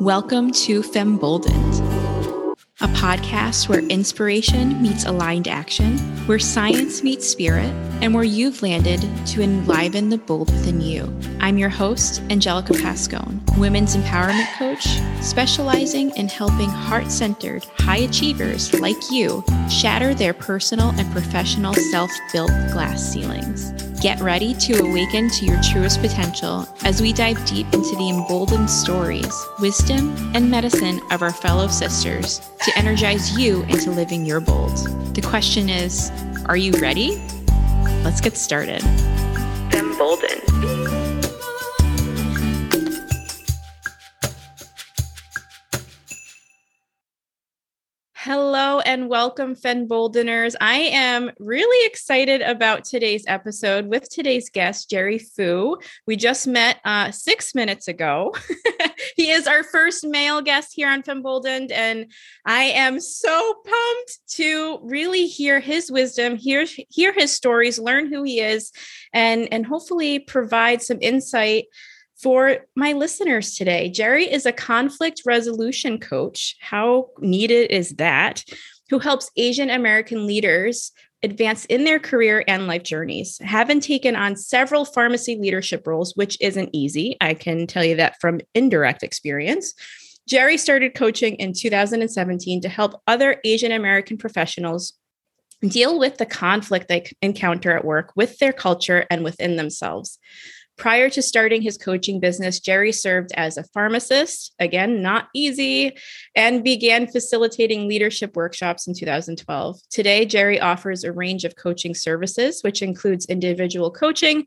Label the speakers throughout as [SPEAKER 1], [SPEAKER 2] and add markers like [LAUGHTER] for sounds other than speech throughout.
[SPEAKER 1] Welcome to Femboldened, a podcast where inspiration meets aligned action, where science meets spirit, and where you've landed to enliven the bold within you. I'm your host, Angelica Pascone, women's empowerment coach, specializing in helping heart centered, high achievers like you shatter their personal and professional self built glass ceilings. Get ready to awaken to your truest potential as we dive deep into the emboldened stories, wisdom, and medicine of our fellow sisters to energize you into living your bold. The question is Are you ready? Let's get started. Emboldened. Hello and welcome, Femboldeners. I am really excited about today's episode with today's guest, Jerry Fu. We just met uh, six minutes ago. [LAUGHS] he is our first male guest here on Femboldened, and I am so pumped to really hear his wisdom, hear hear his stories, learn who he is, and and hopefully provide some insight for my listeners today. Jerry is a conflict resolution coach. How needed is that? Who helps Asian American leaders advance in their career and life journeys. Having taken on several pharmacy leadership roles, which isn't easy, I can tell you that from indirect experience. Jerry started coaching in 2017 to help other Asian American professionals deal with the conflict they encounter at work with their culture and within themselves. Prior to starting his coaching business, Jerry served as a pharmacist, again, not easy, and began facilitating leadership workshops in 2012. Today, Jerry offers a range of coaching services, which includes individual coaching,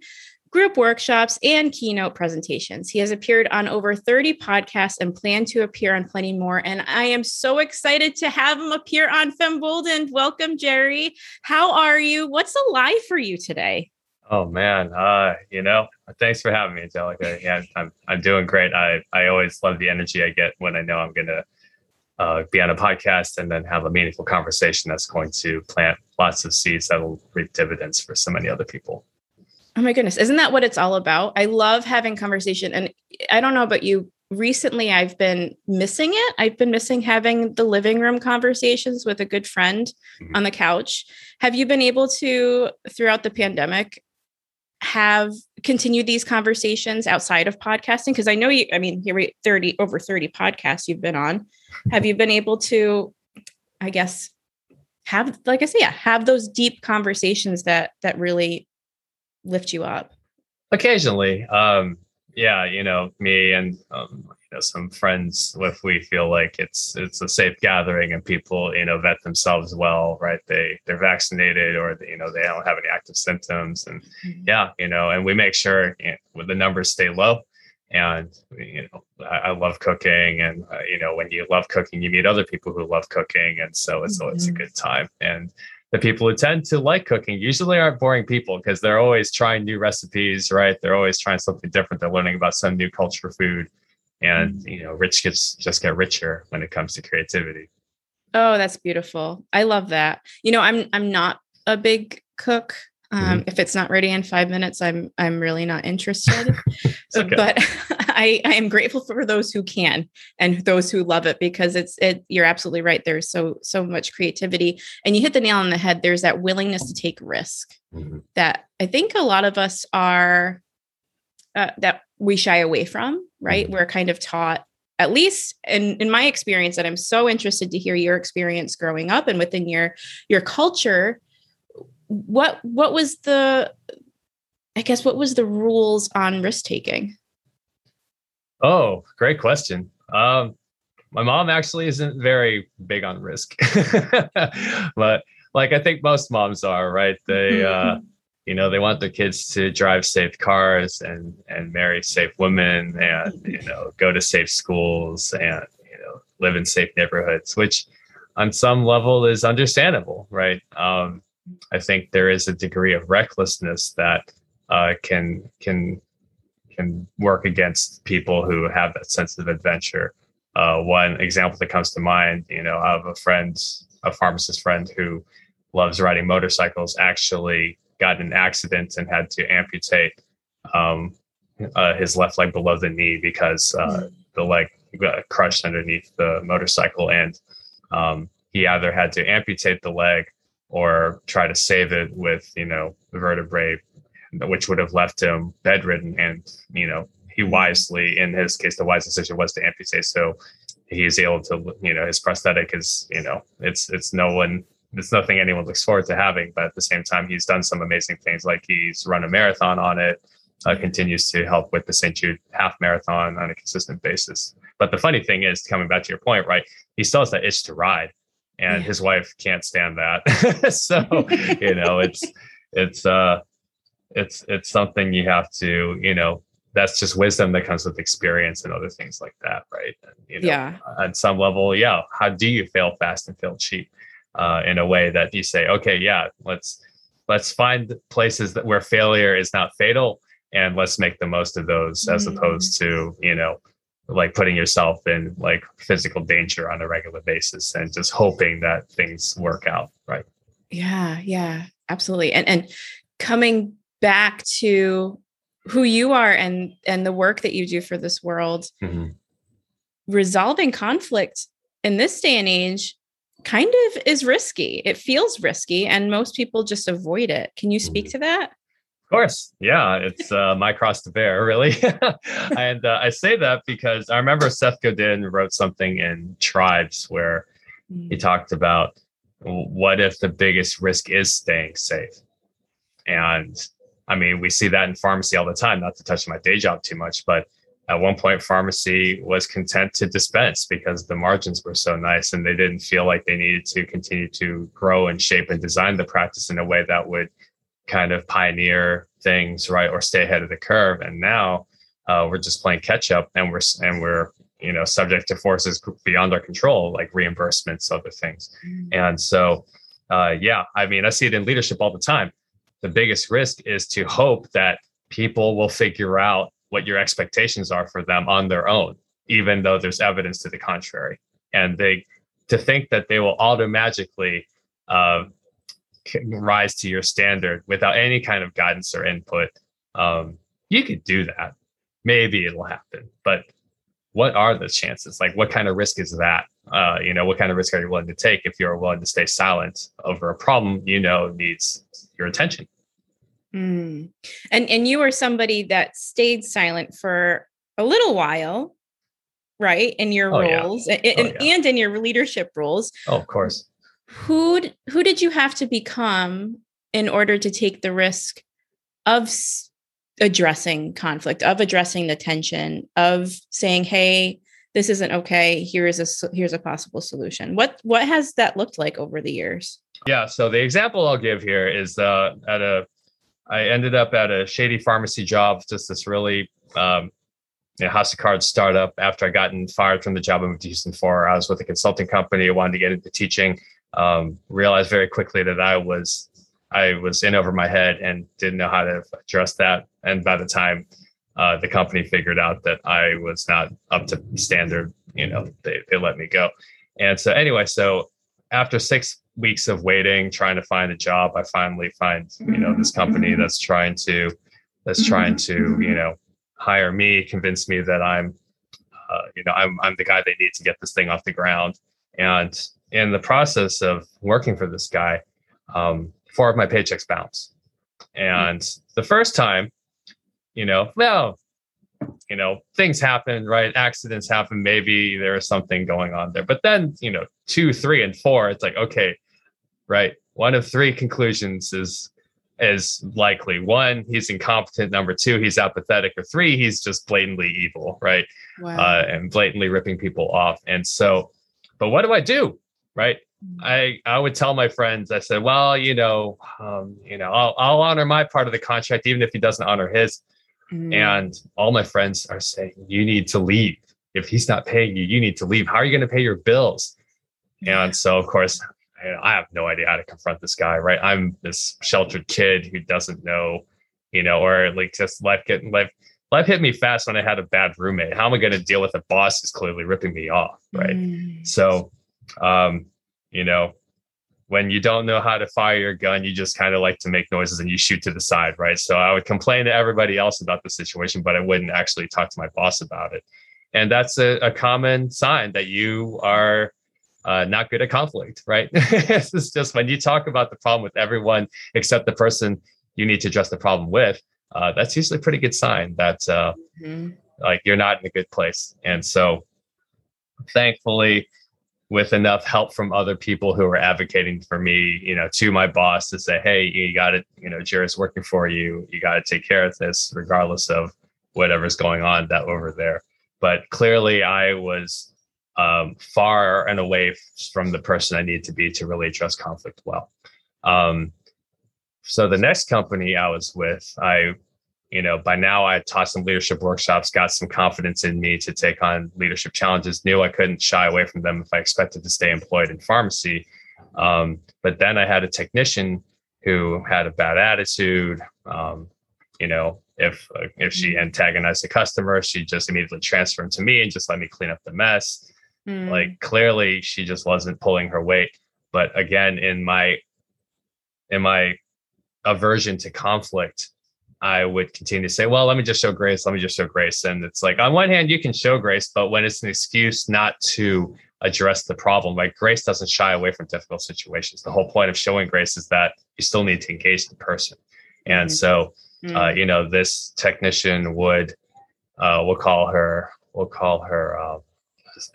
[SPEAKER 1] group workshops, and keynote presentations. He has appeared on over 30 podcasts and plan to appear on plenty more. And I am so excited to have him appear on Femboldened. Welcome, Jerry. How are you? What's alive for you today?
[SPEAKER 2] Oh man, uh, you know, thanks for having me, Angelica. Yeah, I'm I'm doing great. I I always love the energy I get when I know I'm gonna uh, be on a podcast and then have a meaningful conversation that's going to plant lots of seeds that will reap dividends for so many other people.
[SPEAKER 1] Oh my goodness, isn't that what it's all about? I love having conversation, and I don't know about you. Recently, I've been missing it. I've been missing having the living room conversations with a good friend mm-hmm. on the couch. Have you been able to, throughout the pandemic, have continued these conversations outside of podcasting? Because I know you, I mean, we 30 over 30 podcasts you've been on. Have you been able to, I guess, have like I say, yeah, have those deep conversations that that really lift you up?
[SPEAKER 2] Occasionally. Um, yeah, you know, me and um, you know some friends if we feel like it's it's a safe gathering and people you know vet themselves well right? They they're vaccinated or you know they don't have any active symptoms and mm-hmm. yeah you know and we make sure you know, the numbers stay low. And you know I, I love cooking and uh, you know when you love cooking you meet other people who love cooking and so it's mm-hmm. it's a good time. And the people who tend to like cooking usually aren't boring people because they're always trying new recipes right? They're always trying something different. They're learning about some new culture food and mm. you know rich gets just get richer when it comes to creativity
[SPEAKER 1] oh that's beautiful i love that you know i'm i'm not a big cook um, mm-hmm. if it's not ready in five minutes i'm i'm really not interested [LAUGHS] okay. but [LAUGHS] i i am grateful for those who can and those who love it because it's it you're absolutely right there's so so much creativity and you hit the nail on the head there's that willingness to take risk mm-hmm. that i think a lot of us are uh, that we shy away from, right? Mm-hmm. We're kind of taught, at least in, in my experience, that I'm so interested to hear your experience growing up and within your your culture. What what was the I guess what was the rules on risk taking?
[SPEAKER 2] Oh, great question. Um, my mom actually isn't very big on risk, [LAUGHS] but like I think most moms are, right? They uh, [LAUGHS] you know they want their kids to drive safe cars and and marry safe women and [LAUGHS] you know go to safe schools and you know live in safe neighborhoods which on some level is understandable right? Um, i think there is a degree of recklessness that uh, can can can work against people who have that sense of adventure. Uh, one example that comes to mind you know I have a friend a pharmacist friend who loves riding motorcycles actually got an accident and had to amputate um, uh, his left leg below the knee because uh, mm. the leg got crushed underneath the motorcycle, and um, he either had to amputate the leg or try to save it with you know vertebrae, which would have left him bedridden. And you know he wisely, in his case, the wise decision was to amputate. So he's able to you know his prosthetic is you know it's it's no one it's nothing anyone looks forward to having but at the same time he's done some amazing things like he's run a marathon on it uh, continues to help with the st jude half marathon on a consistent basis but the funny thing is coming back to your point right he still has that itch to ride and yeah. his wife can't stand that [LAUGHS] so you know it's it's uh it's it's something you have to you know that's just wisdom that comes with experience and other things like that, right? And, you know,
[SPEAKER 1] yeah.
[SPEAKER 2] At some level, yeah. How do you fail fast and fail cheap uh, in a way that you say, okay, yeah, let's let's find places that where failure is not fatal, and let's make the most of those, mm. as opposed to you know, like putting yourself in like physical danger on a regular basis and just hoping that things work out, right?
[SPEAKER 1] Yeah, yeah, absolutely. And and coming back to who you are and and the work that you do for this world mm-hmm. resolving conflict in this day and age kind of is risky. It feels risky and most people just avoid it. Can you speak mm-hmm. to that?
[SPEAKER 2] Of course. Yeah it's uh, my cross to bear really. [LAUGHS] And uh, i say that because i remember seth godin wrote something in tribes where he mm. talked about what if the biggest risk is staying safe? And I mean, we see that in pharmacy all the time, not to touch my day job too much, but at one point pharmacy was content to dispense because the margins were so nice and they didn't feel like they needed to continue to grow and shape and design the practice in a way that would kind of pioneer things right or stay ahead of the curve. And now uh, we're just playing catch up and we're and we're you know subject to forces beyond our control like reimbursements other things. Mm. and so uh, yeah i mean i see it in leadership all the time. The biggest risk is to hope that people will figure out what your expectations are for them on their own, even though there's evidence to the contrary. And they to think that they will automatically uh, rise to your standard without any kind of guidance or input. Um, you could do that. Maybe it'll happen, but what are the chances? Like, what kind of risk is that? Uh, you know, what kind of risk are you willing to take if you're willing to stay silent over a problem you know needs your attention?
[SPEAKER 1] Mm. And and you were somebody that stayed silent for a little while, right? In your oh, roles yeah. and, oh, yeah. and in your leadership roles.
[SPEAKER 2] Oh, of course.
[SPEAKER 1] Who who did you have to become in order to take the risk of addressing conflict, of addressing the tension, of saying, "Hey, this isn't okay. Here is a here's a possible solution." What what has that looked like over the years?
[SPEAKER 2] Yeah. So the example I'll give here is uh, at a I ended up at a shady pharmacy job, just this really um, you know, house of cards startup. After I gotten fired from the job I moved to Houston for, I was with a consulting company. I wanted to get into teaching. Um, realized very quickly that I was I was in over my head and didn't know how to address that. And by the time uh, the company figured out that I was not up to standard, you know, they, they let me go. And so anyway, so after six weeks of waiting, trying to find a job, I finally find, you know, this company that's trying to, that's trying to, you know, hire me, convince me that I'm, uh, you know, I'm, I'm the guy they need to get this thing off the ground. And in the process of working for this guy, um, four of my paychecks bounce. And the first time, you know, well, you know, things happen, right? Accidents happen. Maybe there is something going on there. But then, you know, two, three, and four, it's like, okay, right? One of three conclusions is is likely. One, he's incompetent. Number two, he's apathetic. Or three, he's just blatantly evil, right? Wow. Uh, and blatantly ripping people off. And so, but what do I do, right? Mm. I I would tell my friends. I said, well, you know, um, you know, I'll I'll honor my part of the contract, even if he doesn't honor his. Mm. And all my friends are saying, you need to leave. If he's not paying you, you need to leave. How are you going to pay your bills? And so, of course, I have no idea how to confront this guy, right? I'm this sheltered kid who doesn't know, you know, or like just life getting life life hit me fast when I had a bad roommate. How am I going to deal with a boss who's clearly ripping me off, right? Mm. So, um, you know, when you don't know how to fire your gun, you just kind of like to make noises and you shoot to the side, right? So I would complain to everybody else about the situation, but I wouldn't actually talk to my boss about it. and that's a, a common sign that you are uh, not good at conflict, right? [LAUGHS] it's just when you talk about the problem with everyone except the person you need to address the problem with, uh, that's usually a pretty good sign that uh, mm-hmm. like you're not in a good place. And so, thankfully, with enough help from other people who are advocating for me, you know, to my boss to say, hey, you got to, you know, Jerry's working for you. You got to take care of this, regardless of whatever's going on that over there. But clearly, I was um, far and away from the person I need to be to really address conflict well. Um, so the next company I was with, I, you know, by now I taught some leadership workshops, got some confidence in me to take on leadership challenges, knew I couldn't shy away from them if I expected to stay employed in pharmacy. Um, but then I had a technician who had a bad attitude. Um, you know, if uh, if she mm-hmm. antagonized a customer, she just immediately transferred to me and just let me clean up the mess. Mm. Like clearly, she just wasn't pulling her weight. But again, in my in my aversion to conflict, I would continue to say, well, let me just show grace. Let me just show grace. And it's like, on one hand, you can show grace, but when it's an excuse not to address the problem, like grace doesn't shy away from difficult situations. The whole point of showing grace is that you still need to engage the person. And mm-hmm. so, mm-hmm. Uh, you know, this technician would, uh, we'll call her, we'll call her uh,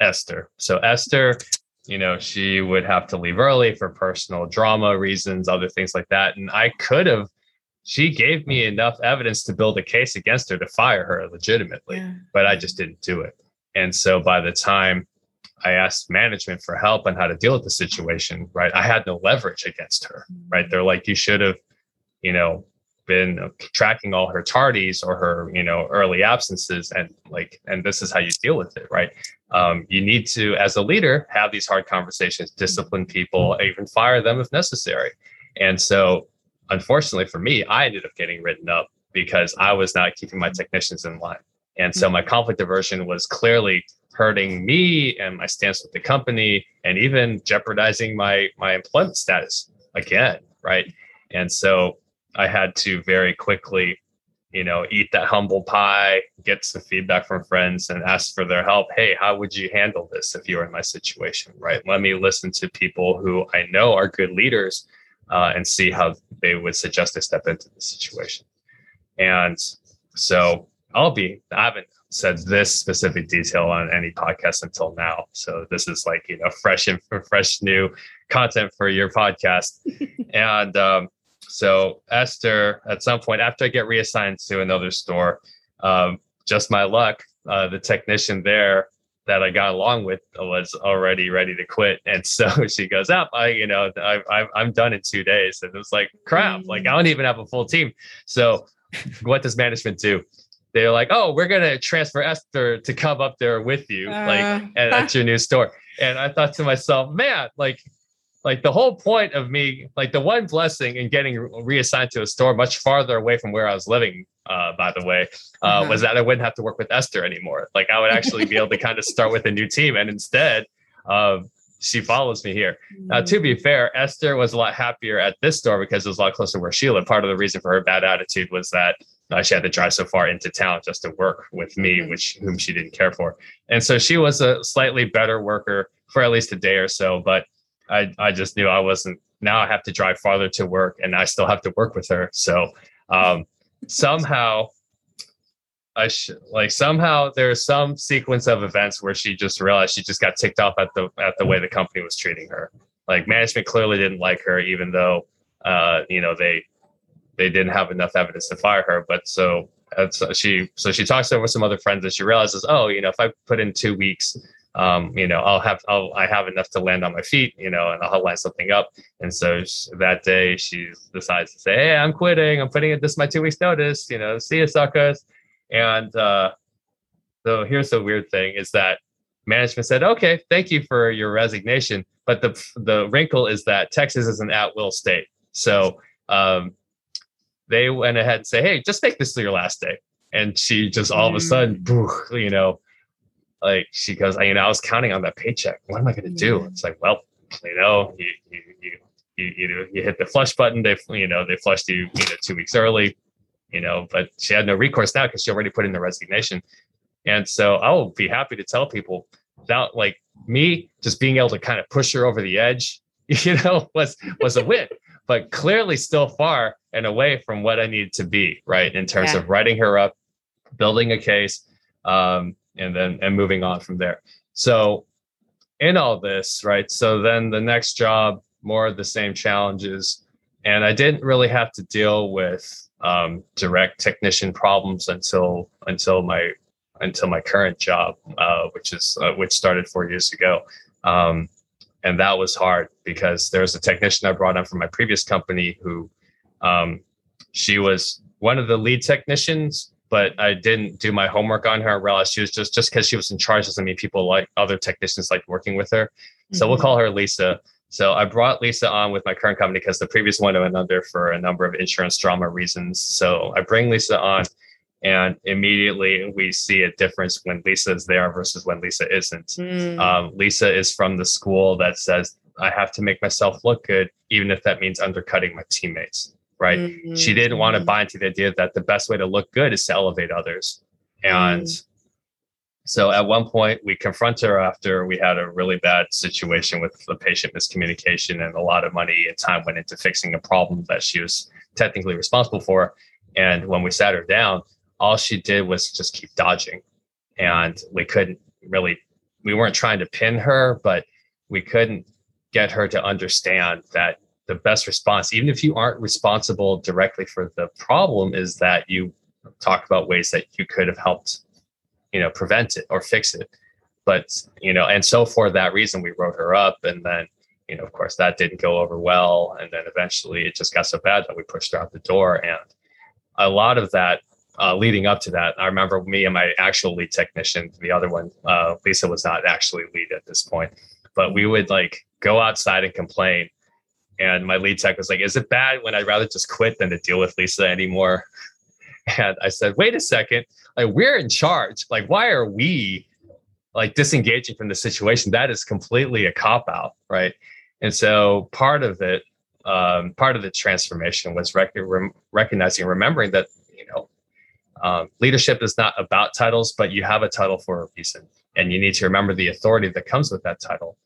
[SPEAKER 2] Esther. So Esther you know, she would have to leave early for personal drama reasons, other things like that. And I could have, she gave me enough evidence to build a case against her to fire her legitimately, yeah. but I just didn't do it. And so by the time I asked management for help on how to deal with the situation, right, I had no leverage against her, right? Mm-hmm. They're like, you should have, you know, been tracking all her tardies or her you know early absences and like and this is how you deal with it right? Um, you need to as a leader have these hard conversations discipline people even fire them if necessary. And so unfortunately for me i ended up getting written up because i was not keeping my technicians in line. And so my conflict aversion was clearly hurting me and my stance with the company and even jeopardizing my my employment status again right? And so I had to very quickly, you know, eat that humble pie, get some feedback from friends, and ask for their help. Hey, how would you handle this if you were in my situation? Right. Let me listen to people who I know are good leaders uh, and see how they would suggest I step into the situation. And so I'll be, I haven't said this specific detail on any podcast until now. So this is like, you know, fresh and [LAUGHS] fresh new content for your podcast. [LAUGHS] and um, so Esther, at some point after I get reassigned to another store, um, just my luck, uh, the technician there that I got along with was already ready to quit, and [LAUGHS] so she goes up. I, you know, I, I, I'm done in two days, and it was like crap. Like I don't even have a full team. So, [LAUGHS] what does management do? They're like, oh, we're gonna transfer Esther to come up there with you, uh, like at, at [LAUGHS] your new store. And I thought to myself, man, like like the whole point of me, like the one blessing in getting reassigned to a store much farther away from where I was living, uh, by the way, uh, uh-huh. was that I wouldn't have to work with Esther anymore. Like I would actually be able to kind of start with a new team. And instead, uh, she follows me here. Now, to be fair, Esther was a lot happier at this store because it was a lot closer to where she lived. Part of the reason for her bad attitude was that uh, she had to drive so far into town just to work with me, mm-hmm. which whom she didn't care for. And so she was a slightly better worker for at least a day or so. But I, I just knew I wasn't now I have to drive farther to work and I still have to work with her. So um, somehow I should like somehow there's some sequence of events where she just realized she just got ticked off at the at the way the company was treating her. Like management clearly didn't like her, even though uh, you know they they didn't have enough evidence to fire her. But so, so she so she talks over some other friends and she realizes, oh, you know, if I put in two weeks um, you know, I'll have, I'll, I have enough to land on my feet, you know, and I'll line something up. And so she, that day she decides to say, Hey, I'm quitting. I'm putting it, this my two weeks notice, you know, see you suckers. And, uh, so here's the weird thing is that management said, okay, thank you for your resignation. But the, the wrinkle is that Texas is an at will state. So, um, they went ahead and say, Hey, just make this your last day. And she just all of a sudden, mm. you know, like she goes, you know, I was counting on that paycheck. What am I going to do? It's like, well, you know, you, you, you, you, you, you hit the flush button. They, you know, they flushed you, you know, two weeks early, you know, but she had no recourse now because she already put in the resignation. And so I will be happy to tell people that like me just being able to kind of push her over the edge, [LAUGHS] you know, was was a [LAUGHS] win, but clearly still far and away from what I needed to be, right? In terms yeah. of writing her up, building a case, um, and then and moving on from there. So in all this, right? So then the next job, more of the same challenges. And I didn't really have to deal with um, direct technician problems until until my until my current job, uh, which is uh, which started four years ago. Um, and that was hard because there was a technician I brought on from my previous company who um, she was one of the lead technicians but I didn't do my homework on her. I realized she was just just because she was in charge doesn't mean people like other technicians like working with her. So mm-hmm. we'll call her Lisa. So I brought Lisa on with my current company because the previous one went under for a number of insurance drama reasons. So I bring Lisa on, and immediately we see a difference when Lisa is there versus when Lisa isn't. Mm. Um, Lisa is from the school that says I have to make myself look good, even if that means undercutting my teammates right? Mm-hmm. She didn't want to buy into the idea that the best way to look good is to elevate others. And mm. so at one point, we confronted her after we had a really bad situation with the patient miscommunication, and a lot of money and time went into fixing a problem that she was technically responsible for. And when we sat her down, all she did was just keep dodging. And we couldn't really, we weren't trying to pin her, but we couldn't get her to understand that the best response, even if you aren't responsible directly for the problem, is that you talk about ways that you could have helped, you know, prevent it or fix it. But, you know, and so for that reason, we wrote her up. And then, you know, of course, that didn't go over well. And then eventually it just got so bad that we pushed her out the door. And a lot of that uh, leading up to that, I remember me and my actual lead technician, the other one, uh, Lisa was not actually lead at this point, but we would like go outside and complain and my lead tech was like, Is it bad when I'd rather just quit than to deal with Lisa anymore? [LAUGHS] And I said, Wait a second. Like, we're in charge. Like, why are we like disengaging from the situation? That is completely a cop out. Right. And so part of it, um, part of the transformation was rec- re- recognizing, remembering that, you know, um, leadership is not about titles, but you have a title for a reason. And you need to remember the authority that comes with that title.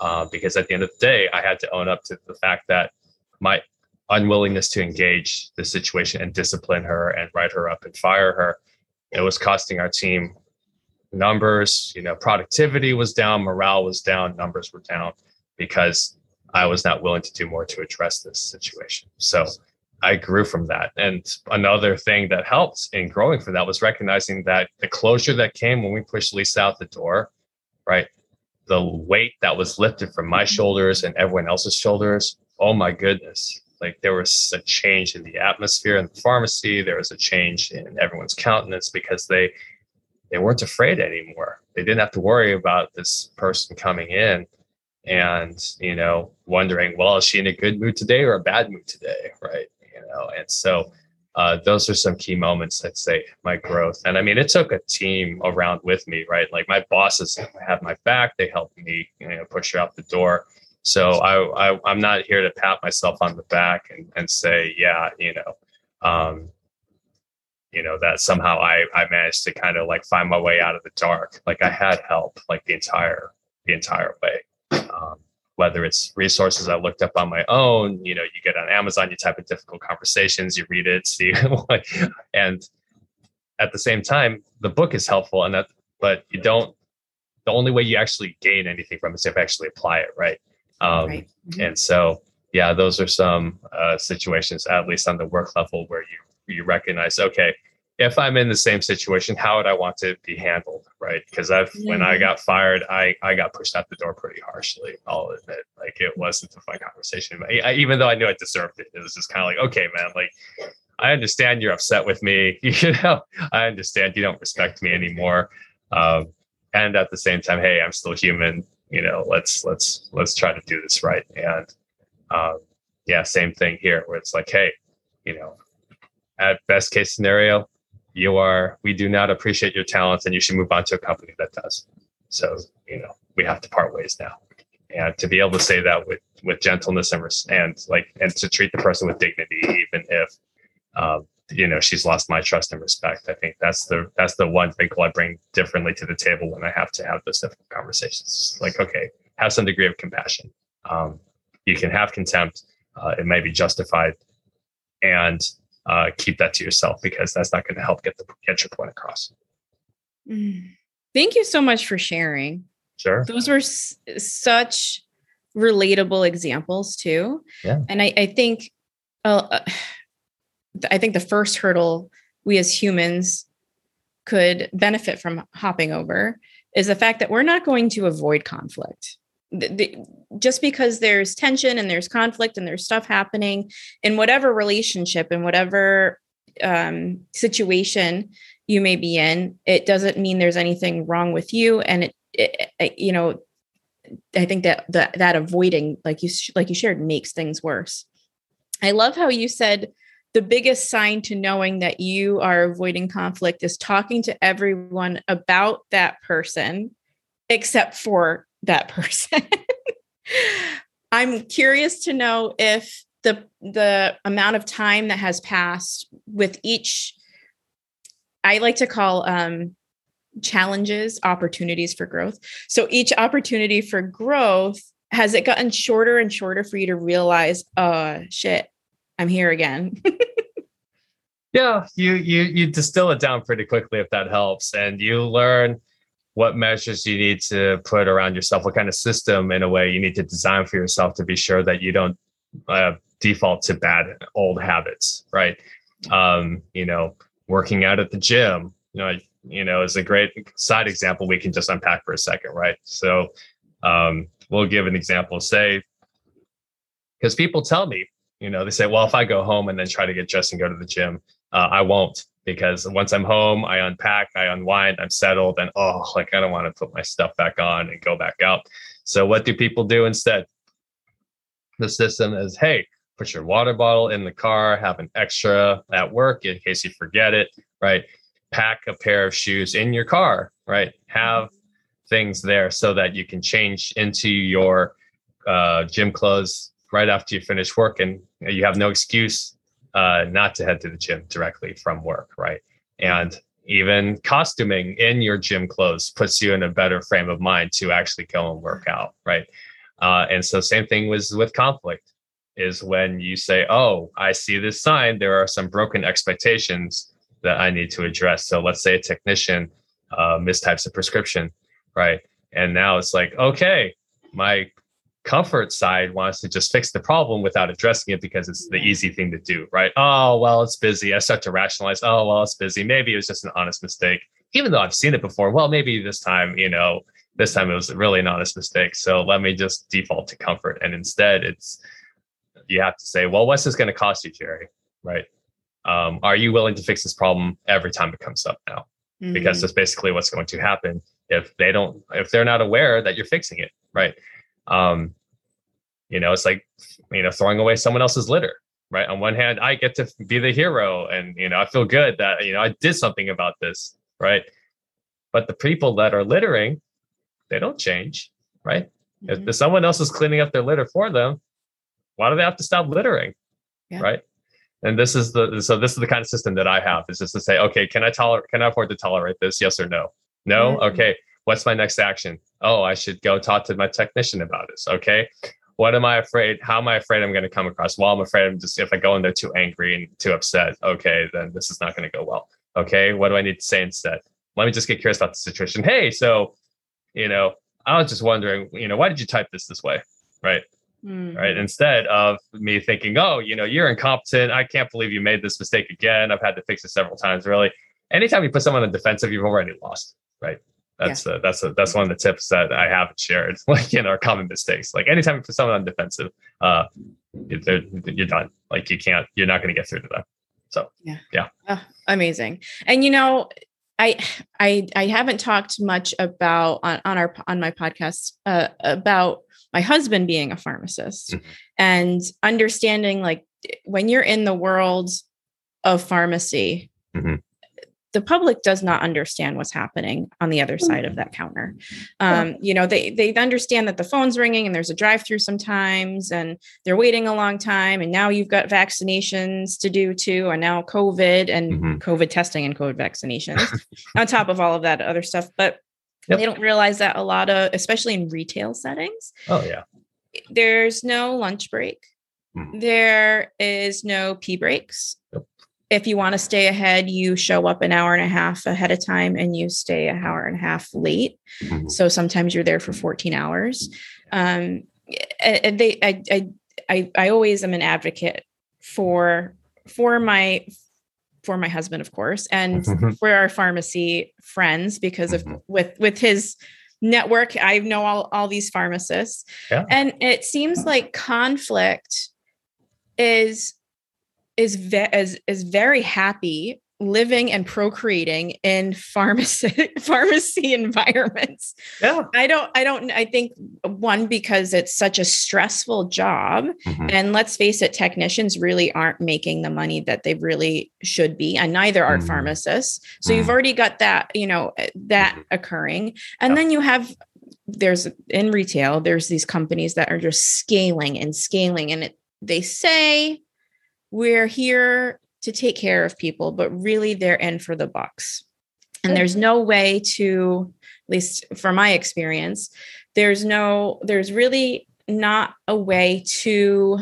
[SPEAKER 2] Uh, because at the end of the day, I had to own up to the fact that my unwillingness to engage the situation and discipline her and write her up and fire her, it was costing our team numbers. You know, productivity was down, morale was down, numbers were down because I was not willing to do more to address this situation. So I grew from that. And another thing that helped in growing from that was recognizing that the closure that came when we pushed Lisa out the door, right? The weight that was lifted from my mm-hmm. shoulders and everyone else's shoulders oh my goodness. Like there was a change in the atmosphere in the pharmacy. There was a change in everyone's countenance because they they weren't afraid anymore. They didn't have to worry about this person coming in and you know wondering well is she in a good mood today or a bad mood today? Right you know and so uh, those are some key moments I'd say my growth. And I mean, it took a team around with me, right? Like my bosses have my back; they helped me, you know, push out the door. So I, I am not here to pat myself on the back and, and say, yeah, you know, um, you know that somehow I I managed to kind of like find my way out of the dark. Like I had help, like the entire the entire way. Um, whether it's resources I looked up on my own, you know, you get on Amazon, you type in difficult conversations, you read it, [LAUGHS] see, and at the same time, the book is helpful, and that, but you don't. The only way you actually gain anything from it is if you actually apply it, right? Um, right. Mm-hmm. And so, yeah, those are some uh, situations, at least on the work level, where you you recognize, okay, if I'm in the same situation, how would I want to be handled? Right. Because I've, yeah. when I got fired, I, I got pushed out the door pretty harshly. I'll admit, like it wasn't a fun conversation. But I, even though I knew I deserved it, it was just kind of like, okay, man, like I understand you're upset with me. [LAUGHS] You know, I understand you don't respect me anymore. Um, and at the same time, hey, I'm still human. You know, let's let's let's try to do this right. And um, yeah, same thing here, where it's like, hey, you know, at best case scenario, you are we do not appreciate your talents and you should move on to a company that does. So you know we have to part ways now. And to be able to say that with with gentleness and and like and to treat the person with dignity even if um, you know she's lost my trust and respect i think that's the that's the one wrinkle i bring differently to the table when i have to have those different conversations. Like okay have some degree of compassion. Um, you can have contempt uh, it may be justified. And uh, keep that to yourself because that's not going to help get the get your point across
[SPEAKER 1] mm. thank you so much for sharing
[SPEAKER 2] sure
[SPEAKER 1] those were s- such relatable examples too
[SPEAKER 2] yeah.
[SPEAKER 1] and i, I think uh, I think the first hurdle we as humans could benefit from hopping over is the fact that we're not going to avoid conflict. The, just because there's tension and there's conflict and there's stuff happening in whatever relationship in whatever um, situation you may be in, it doesn't mean there's anything wrong with you. And it, it, it you know, I think that that that avoiding, like you like you shared, makes things worse. I love how you said the biggest sign to knowing that you are avoiding conflict is talking to everyone about that person except for that person. [LAUGHS] I'm curious to know if the the amount of time that has passed with each I like to call um challenges opportunities for growth. So each opportunity for growth has it gotten shorter and shorter for you to realize, uh shit, I'm here again. [LAUGHS]
[SPEAKER 2] yeah, you you you distill it down pretty quickly if that helps, and you learn what measures you need to put around yourself, what kind of system in a way you need to design for yourself to be sure that you don't uh, default to bad old habits, right? Um, you know, working out at the gym, you know, you know, is a great side example we can just unpack for a second, right? So um, we'll give an example. Say, because people tell me you know, they say, well, if I go home and then try to get dressed and go to the gym, uh, I won't because once I'm home, I unpack, I unwind, I'm settled, and oh, like I don't want to put my stuff back on and go back out. So what do people do instead? The system is, hey, put your water bottle in the car, have an extra at work in case you forget it, right? Pack a pair of shoes in your car, right? Have things there so that you can change into your uh, gym clothes right after you finish work and you have no excuse uh, not to head to the gym directly from work, right? And even costuming in your gym clothes puts you in a better frame of mind to actually go and work out, right? Uh, and so same thing was with conflict is when you say, "Oh, I see this sign. There are some broken expectations that I need to address." So let's say a technician uh, mistypes a prescription, right? And now it's like, okay, my comfort side wants to just fix the problem without addressing it because it's the easy thing to do, right? Oh, well, it's busy. I start to rationalize, oh, well, it's busy. Maybe it was just an honest mistake. Even though I've seen it before, well, maybe this time, you know, this time it was really an honest mistake. So let me just default to comfort. And instead, it's, you have to say, well, what's this going to cost you, Jerry? Right? Um, are you willing to fix this problem every time it comes up now? Mm-hmm. Because that's basically what's going to happen if they don't, if they're not aware that you're fixing it, right? Um, you know, it's like, you know, throwing away someone else's litter, right? On one hand, I get to be the hero and, you know, I feel good that, you know, I did something about this, right? But the people that are littering, they don't change, right? Mm-hmm. If, if someone else is cleaning up their litter for them, why do they have to stop littering? Yeah. Right. And this is the so this is the kind of system that I have is just to say, okay, can I tolerate can I afford to tolerate this? Yes or no? No? Mm-hmm. Okay. What's my next action? Oh, I should go talk to my technician about this. Okay what am I afraid? How am I afraid I'm going to come across? Well, I'm afraid I'm just if I go in there too angry and too upset, okay, then this is not going to go well. Okay, what do I need to say instead? Let me just get curious about the situation. Hey, so, you know, I was just wondering, you know, why did you type this this way? Right. Mm-hmm. Right. Instead of me thinking, oh, you know, you're incompetent. I can't believe you made this mistake again. I've had to fix it several times. Really, anytime you put someone on the defensive, you've already lost. Right. That's yeah. a, that's a, that's one of the tips that I haven't shared, [LAUGHS] like in our common mistakes. Like anytime put someone on defensive, uh, you're done. Like you can't, you're not going to get through to them. So yeah, yeah,
[SPEAKER 1] oh, amazing. And you know, I I I haven't talked much about on, on our on my podcast uh, about my husband being a pharmacist mm-hmm. and understanding like when you're in the world of pharmacy, mm-hmm the public does not understand what's happening on the other side of that counter. Um, you know, they they understand that the phone's ringing and there's a drive-through sometimes, and they're waiting a long time. And now you've got vaccinations to do too, and now COVID and mm-hmm. COVID testing and COVID vaccinations [LAUGHS] on top of all of that other stuff. But yep. they don't realize that a lot of, especially in retail settings.
[SPEAKER 2] Oh yeah.
[SPEAKER 1] There's no lunch break. Mm. There is no pee breaks. If you want to stay ahead, you show up an hour and a half ahead of time and you stay an hour and a half late. Mm-hmm. So sometimes you're there for 14 hours. Um, and they, I, I, I, I always am an advocate for, for my, for my husband, of course, and mm-hmm. for our pharmacy friends, because of mm-hmm. with, with his network, I know all, all these pharmacists yeah. and it seems like conflict is is ve- is is very happy living and procreating in pharmacy [LAUGHS] pharmacy environments.
[SPEAKER 2] Yeah.
[SPEAKER 1] I don't I don't I think one because it's such a stressful job mm-hmm. and let's face it technicians really aren't making the money that they really should be and neither are mm-hmm. pharmacists. So mm-hmm. you've already got that, you know, eh, that mm-hmm. occurring. And yeah. then you have there's in retail there's these companies that are just scaling and scaling and it, they say we're here to take care of people, but really they're in for the bucks. And there's no way to, at least for my experience, there's no, there's really not a way to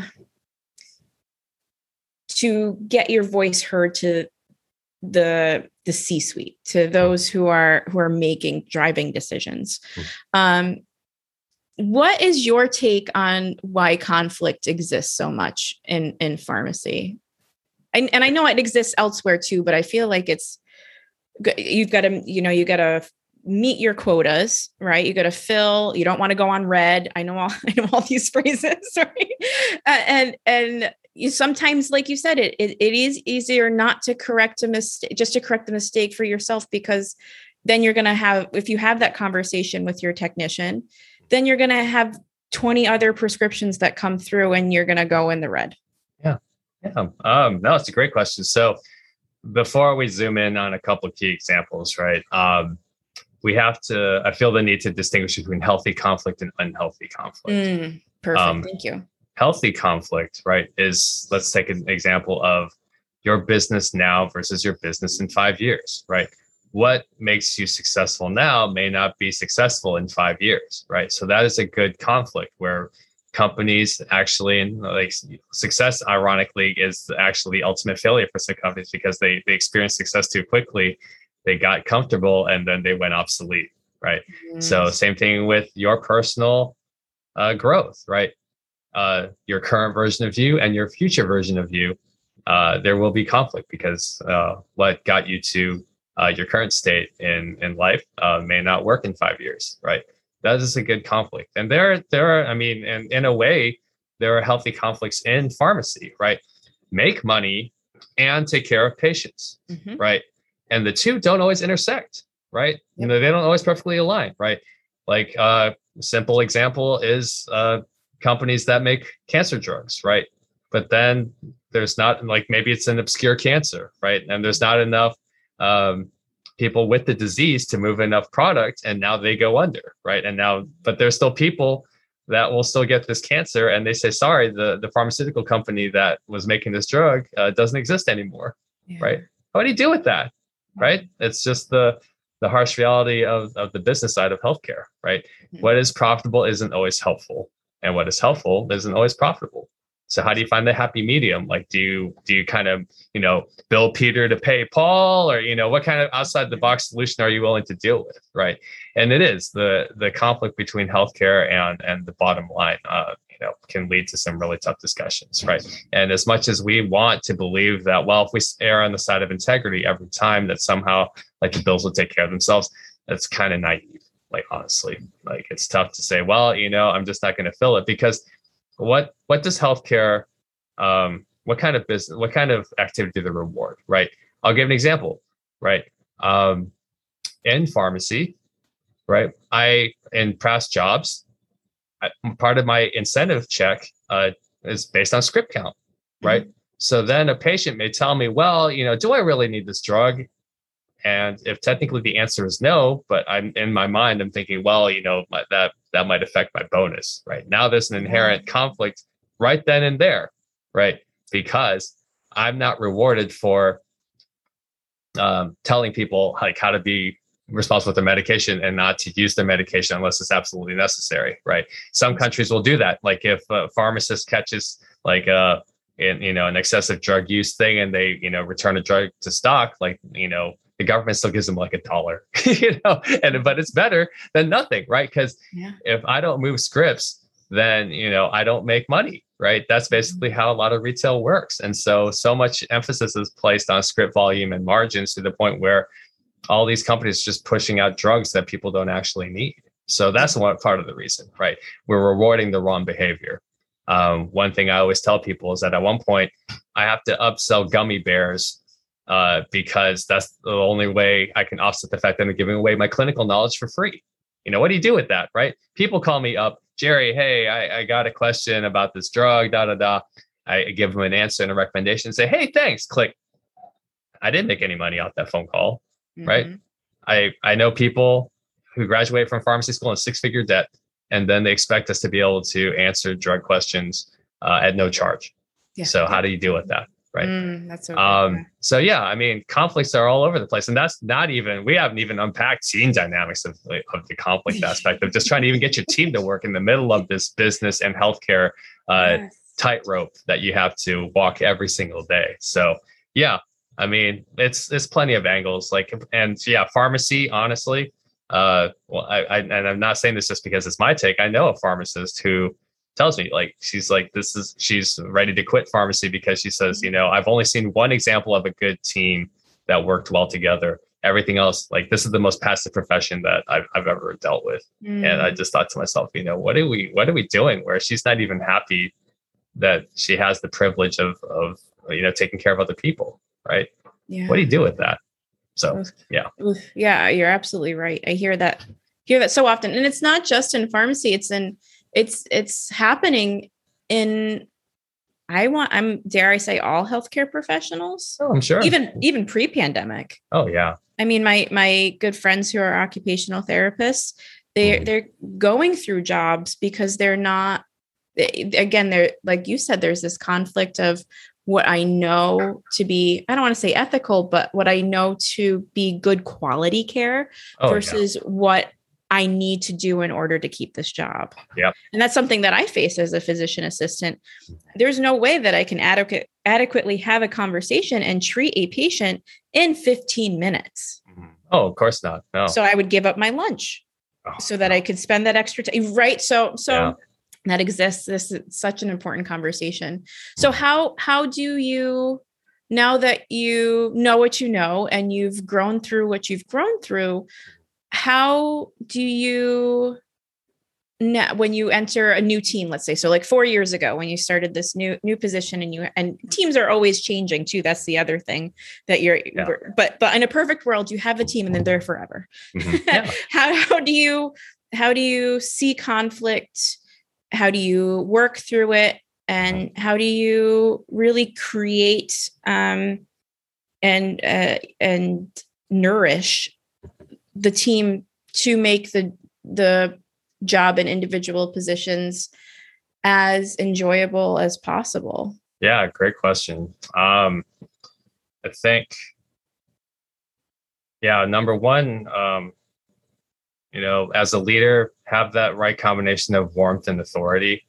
[SPEAKER 1] to get your voice heard to the the c suite to those who are who are making driving decisions hmm. um what is your take on why conflict exists so much in in pharmacy? And, and i know it exists elsewhere too but i feel like it's you've got to you know you got to meet your quotas right? You got to fill you don't want to go on red. I know all [LAUGHS] i know all these [LAUGHS] phrases right? And and you sometimes like you said it, it it is easier not to correct a mistake just to correct the mistake for yourself because then you're going to have if you have that conversation with your technician then you're going to have 20 other prescriptions that come through and you're going to go in the red.
[SPEAKER 2] Yeah. Yeah. Um, no, it's a great question. So before we zoom in on a couple of key examples, right? Um, we have to, I feel the need to distinguish between healthy conflict and unhealthy conflict.
[SPEAKER 1] Mm, perfect. Um, Thank you.
[SPEAKER 2] Healthy conflict, right, is let's take an example of your business now versus your business in five years, right? What makes you successful now may not be successful in five years, right? So that is a good conflict where companies actually and like success ironically is actually the ultimate failure for some companies because they they experienced success too quickly they got comfortable and then they went obsolete right yes. so same thing with your personal uh, growth right uh, your current version of you and your future version of you uh, there will be conflict because uh, what got you to uh, your current state in in life uh, may not work in five years, right? That is a good conflict, and there there are, I mean, and in a way, there are healthy conflicts in pharmacy, right? Make money and take care of patients, mm-hmm. right? And the two don't always intersect, right? Yep. You know, they don't always perfectly align, right? Like uh, a simple example is uh, companies that make cancer drugs, right? But then there's not like maybe it's an obscure cancer, right? And there's not enough um, people with the disease to move enough product and now they go under right? And now but there's still people that will still get this cancer and they say sorry the, the pharmaceutical company that was making this drug uh, doesn't exist anymore yeah. right? How do you deal with that right. it's just the the harsh reality of, of the business side of healthcare right? Mm-hmm. what is profitable isn't always helpful and what is helpful isn't always profitable so how do you find the happy medium? Like, do you do you kind of you know bill Peter to pay Paul, or you know what kind of outside the box solution are you willing to deal with, right? And it is the the conflict between healthcare and and the bottom line. Uh, you know, can lead to some really tough discussions, right? And as much as we want to believe that, well, if we err on the side of integrity every time, that somehow like the bills will take care of themselves, that's kind of naive. Like honestly, like it's tough to say, well, you know, I'm just not going to fill it because what what does healthcare um, what kind of business what kind of activity do they reward right? I'll give an example right? Um, in pharmacy right i in past jobs I, part of my incentive check uh, is based on script count right? Mm-hmm. so then a patient may tell me well you know do i really need this drug? And if technically the answer is no, but I'm in my mind, I'm thinking, well, you know, my, that that might affect my bonus, right? Now there's an inherent conflict right then and there, right? Because I'm not rewarded for um, telling people like how to be responsible with their medication and not to use their medication unless it's absolutely necessary, right? Some countries will do that. Like if a pharmacist catches like a uh, in, you know an excessive drug use thing and they you know return a drug to stock, like you know the government still gives them like a dollar, [LAUGHS] you know, and but it's better than nothing, right? Because yeah. if I don't move scripts, then you know I don't make money, right? That's mm-hmm. basically how a lot of retail works, and so so much emphasis is placed on script volume and margins to the point where all these companies just pushing out drugs that people don't actually need. So that's one part of the reason, right? We're rewarding the wrong behavior. Um, one thing I always tell people is that at one point I have to upsell gummy bears uh, because that's the only way I can offset the fact that I'm giving away my clinical knowledge for free. You know, what do you do with that, right? People call me up, Jerry, hey, I, I got a question about this drug, da da da. I give them an answer and a recommendation, say, hey, thanks, click. I didn't make any money off that phone call, mm-hmm. right? I I know people who graduate from pharmacy school in six figure debt, and then they expect us to be able to answer drug questions uh, at no charge. Yeah. So how do you deal with that? Right? Mm, that's okay. Um, so yeah, I mean, conflicts are all over the place, and that's not even we haven't even unpacked team dynamics of of the conflict aspect of just trying to even get your team to work in the middle of this business and healthcare uh, yes. tightrope that you have to walk every single day. So yeah, I mean, it's it's plenty of angles. Like, and yeah, pharmacy, honestly. Uh, well, I, I and I'm not saying this just because it's my take. I know a pharmacist who tells me like she's like this is she's ready to quit pharmacy because she says you know i've only seen one example of a good team that worked well together. Everything else like this is the most passive profession that i've, I've ever dealt with. Mm. and i just thought to myself you know what are we what are we doing where she's not even happy that she has the privilege of of you know taking care of other people right? Yeah. What do you do with that? So yeah.
[SPEAKER 1] Yeah you're absolutely right. I hear that hear that so often. And it's not just in pharmacy it's in it's it's happening in I want I'm dare I say all healthcare professionals.
[SPEAKER 2] Oh, I'm sure.
[SPEAKER 1] Even even pre-pandemic.
[SPEAKER 2] Oh yeah.
[SPEAKER 1] I mean my my good friends who are occupational therapists, they mm. they're going through jobs because they're not again they're like you said there's this conflict of what I know to be, I don't want to say ethical, but what I know to be good quality care oh, versus yeah. what I need to do in order to keep this job.
[SPEAKER 2] Yeah.
[SPEAKER 1] And that's something that I face as a physician assistant. There's no way that I can adequate adequately have a conversation and treat a patient in 15 minutes.
[SPEAKER 2] Mm-hmm. Oh, of course not. No.
[SPEAKER 1] So I would give up my lunch oh, so that I could spend that extra time. Right. So so yeah. that exists. This is such an important conversation. So how how do you now that you know what you know and you've grown through what you've grown through, how do you now when you enter a new team let's say so like 4 years ago when you started this new new position and you and teams are always changing too that's the other thing that you're yeah. but but in a perfect world you have a team and then they're forever mm-hmm. [LAUGHS] yeah. how how do you how do you see conflict how do you work through it and how do you really create um and uh, and nourish the team to make the the job and individual positions as enjoyable as possible?
[SPEAKER 2] Yeah, great question. Um, I think, yeah, number one, um, you know, as a leader, have that right combination of warmth and authority.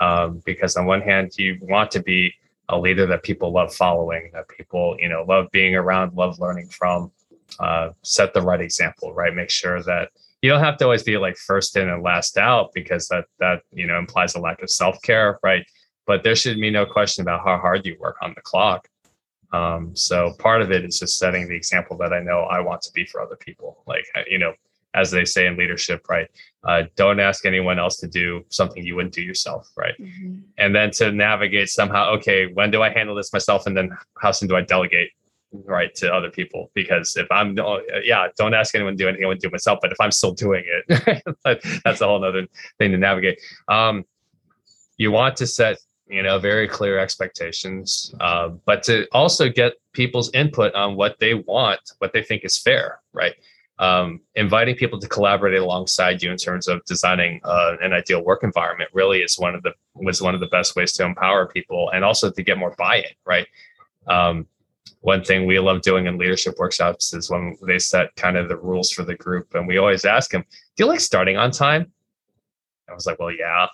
[SPEAKER 2] Um, because on one hand, you want to be a leader that people love following, that people, you know, love being around, love learning from uh, set the right example, right? Make sure that you don't have to always be like first in and last out because that that you know implies a lack of self care, right? But there should be no question about how hard you work on the clock. Um, so part of it is just setting the example that I know I want to be for other people. Like you know, as they say in leadership, right? Uh, don't ask anyone else to do something you wouldn't do yourself, right? Mm-hmm. And then to navigate somehow, okay, when do I handle this myself, and then how soon do I delegate? Right to other people because if i'm yeah don't ask anyone to do anything i would do myself but if i'm still doing it [LAUGHS] that's a whole other thing to navigate um, you want to set you know, very clear expectations, uh, but to also get people's input on what they want, what they think is fair, right? Um, inviting people to collaborate alongside you in terms of designing uh, an ideal work environment really is one of the was one of the best ways to empower people and also to get more buy-in, right? Um, one thing we love doing in leadership workshops is when they set kind of the rules for the group, and we always ask them, "Do you like starting on time?" I was like, "Well, yeah."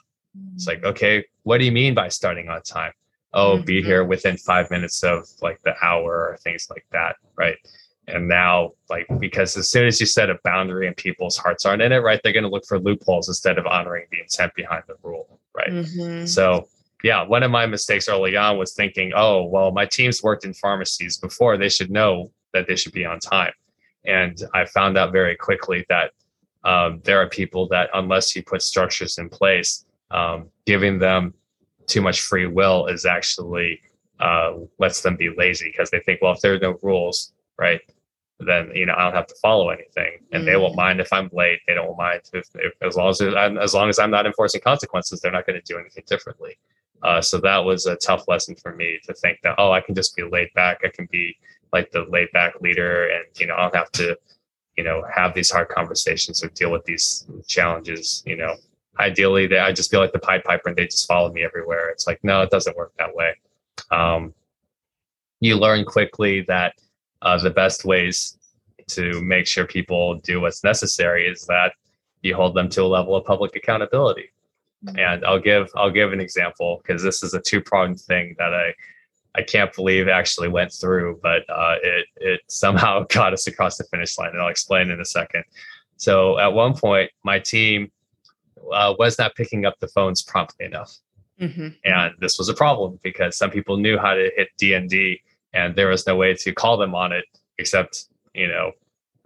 [SPEAKER 2] It's like, okay, what do you mean by starting on time? Oh, mm-hmm. be here within five minutes of like the hour or things like that, right? And now, like, because as soon as you set a boundary and people's hearts aren't in it, right, they're going to look for loopholes instead of honoring the intent behind the rule, right? Mm-hmm. So, yeah, one of my mistakes early on was thinking, oh, well, my team's worked in pharmacies before. They should know that they should be on time. And I found out very quickly that um, there are people that, unless you put structures in place, um, giving them too much free will is actually uh, lets them be lazy because they think, well, if there are no rules, right, then you know I don't have to follow anything, and mm. they won't mm. mind if I'm late. They don't mind if, if as long as as long as I'm not enforcing consequences, they're not going to do anything differently. Uh, so that was a tough lesson for me to think that oh, I can just be laid back. I can be like the laid back leader, and you know I don't have to you know have these hard conversations or deal with these challenges. You know ideally they I just feel like the Pied Piper and they just follow me everywhere. It's like, no, it doesn't work that way. Um, you learn quickly that uh, the best ways to make sure people do what's necessary is that you hold them to a level of public accountability. And I'll give I'll give an example because this is a two pronged thing that I I can't believe actually went through, but uh, it it somehow [LAUGHS] got us across the finish line, and I'll explain in a second. So at one point, my team uh, was not picking up the phones promptly enough. Mm-hmm. And this was a problem because some people knew how to hit DND and there was no way to call them on it except, you know,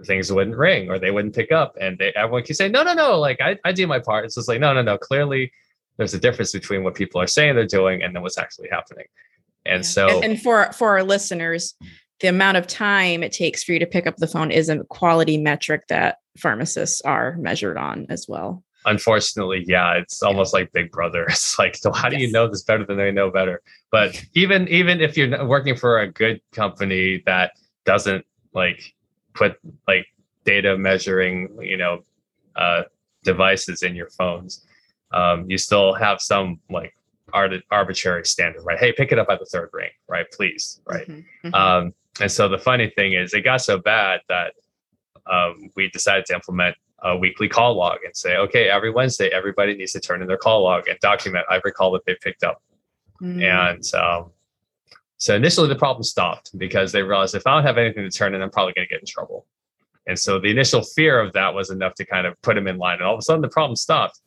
[SPEAKER 2] things wouldn't ring or they wouldn't pick up. And they, everyone keep saying, no, no, no, like I, I do my part. It's just like, no, no, no. Clearly there's a difference between what people are saying they're doing and then what's actually happening. And yeah. so
[SPEAKER 1] and, and for for our listeners, the amount of time it takes for you to pick up the phone is a quality metric that pharmacists are measured on as well
[SPEAKER 2] unfortunately, yeah, it's almost like Big Brother. [LAUGHS] It's like, so how do you know this better than they know better? But even even if you're working for a good company that doesn't like put like data measuring, you know, uh, devices in your phones, um, you still have some like art- arbitrary standard, right? Hey, pick it up by the third ring, right? Please, right? Mm-hmm, mm-hmm. Um, and so the funny thing is, it got so bad that um, we decided to implement a weekly call log and say, okay, every Wednesday, everybody needs to turn in their call log and document every call that they picked up. Mm. And um, so initially the problem stopped because they realized if I don't have anything to turn in, I'm probably going to get in trouble. And so the initial fear of that was enough to kind of put them in line. And all of a sudden the problem stopped,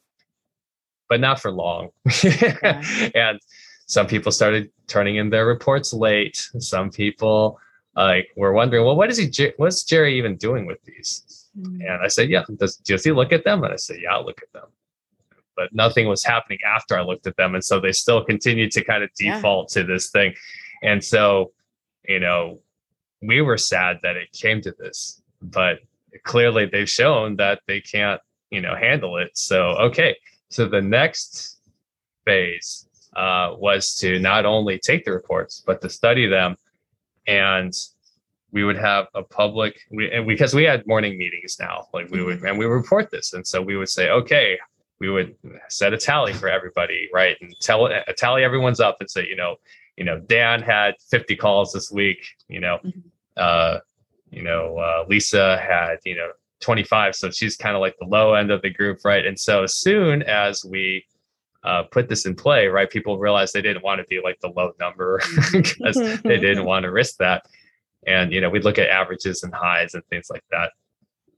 [SPEAKER 2] but not for long. yeah. [LAUGHS] and some people started turning in their reports late. Some people like were wondering, well, what is he, what's Jerry even doing with these? Mm. And I said, Yeah, does, does he look at them? And I said, Yeah, I'll look at them. But nothing was happening after I looked at them. And so they still continued to kind of default yeah. to this thing. And so, you know, we were sad that it came to this, but clearly they've shown that they can't, you know, handle it. So, okay. So the next phase uh, was to not only take the reports, but to study them and we would have a public we, and because we had morning meetings now like we would mm-hmm. and we would report this and so we would say okay we would set a tally for everybody right and tell a tally everyone's up and say you know you know dan had 50 calls this week you know mm-hmm. uh you know uh, lisa had you know 25 so she's kind of like the low end of the group right? And so as soon as we uh, put this in play right people realized they didn't want to be like the low number because mm-hmm. [LAUGHS] they [LAUGHS] didn't want to risk that. And you know we'd look at averages and highs and things like that.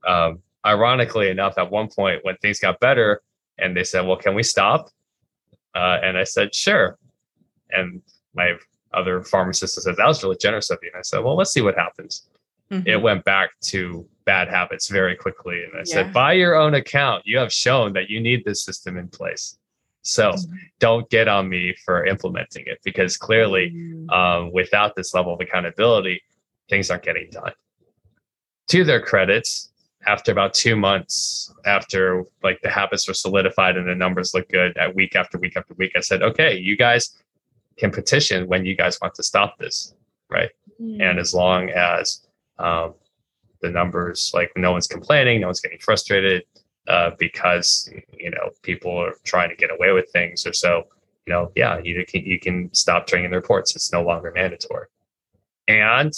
[SPEAKER 2] Um, ironically enough at one point when things got better and they said well can we stop? Uh, and i said sure. And my other pharmacist said that was really generous of you and i said well let's see what happens mm-hmm. it went back to bad habits very quickly and i yeah. said by your own account you have shown that you need this system in place so mm-hmm. don't get on me for implementing it because clearly, mm. um, without this level of accountability, things aren't getting done. To their credits, after about two months after like the habits were solidified and the numbers look good at week after week after week, I said, okay, you guys can petition when you guys want to stop this, right?
[SPEAKER 1] Mm.
[SPEAKER 2] And as long as um, the numbers, like no one's complaining, no one's getting frustrated uh, because you know people are trying to get away with things or so. You know, yeah, you can you can stop turning in the reports. It's no longer mandatory. And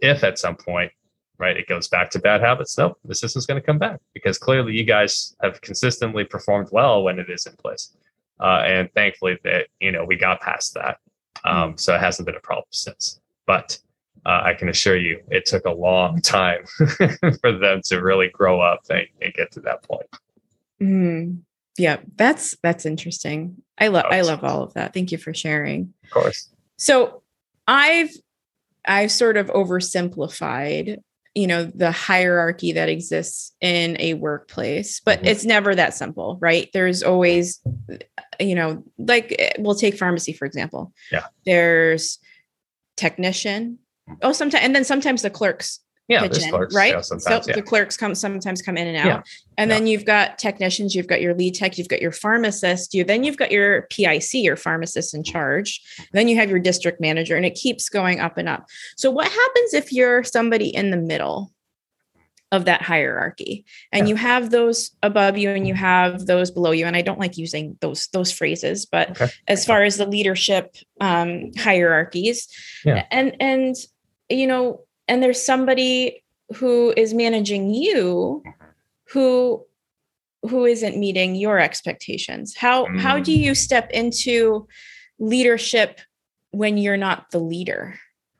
[SPEAKER 2] if at some point, right, it goes back to bad habits, no, the system's going to come back because clearly you guys have consistently performed well when it is in place. Uh, and thankfully that you know we got past that, um, so it hasn't been a problem since. But uh, I can assure you, it took a long time [LAUGHS] for them to really grow up and, and get to that point.
[SPEAKER 1] Mm. Yeah, that's that's interesting. I love I love all of that. Thank you for sharing.
[SPEAKER 2] Of course.
[SPEAKER 1] So I've I've sort of oversimplified, you know, the hierarchy that exists in a workplace, but
[SPEAKER 2] Mhm.
[SPEAKER 1] it's never that simple, right? There's always, you know, like eh, we'll take pharmacy for example.
[SPEAKER 2] Yeah.
[SPEAKER 1] There's technician. Oh, sometimes and then sometimes the clerks
[SPEAKER 2] Yeah, there's clerks.
[SPEAKER 1] right?
[SPEAKER 2] Yeah, sometimes.
[SPEAKER 1] so
[SPEAKER 2] yeah.
[SPEAKER 1] the clerks come sometimes come in and out.
[SPEAKER 2] Yeah,
[SPEAKER 1] And then you've got technicians, you've got your lead tech, you've got your pharmacist, you then you've got your PIC, your pharmacist in charge. Then you have your district manager, and it keeps going up and up. So what happens if you're somebody in the middle of that hierarchy and you have those above you and you have those below you? And I don't like using those those phrases, but
[SPEAKER 2] Okay.
[SPEAKER 1] as far as the leadership um, hierarchies, and and you know, and there's somebody who is managing you who who isn't meeting your expectations. How how do
[SPEAKER 2] Mm.
[SPEAKER 1] you step into leadership when you're not the leader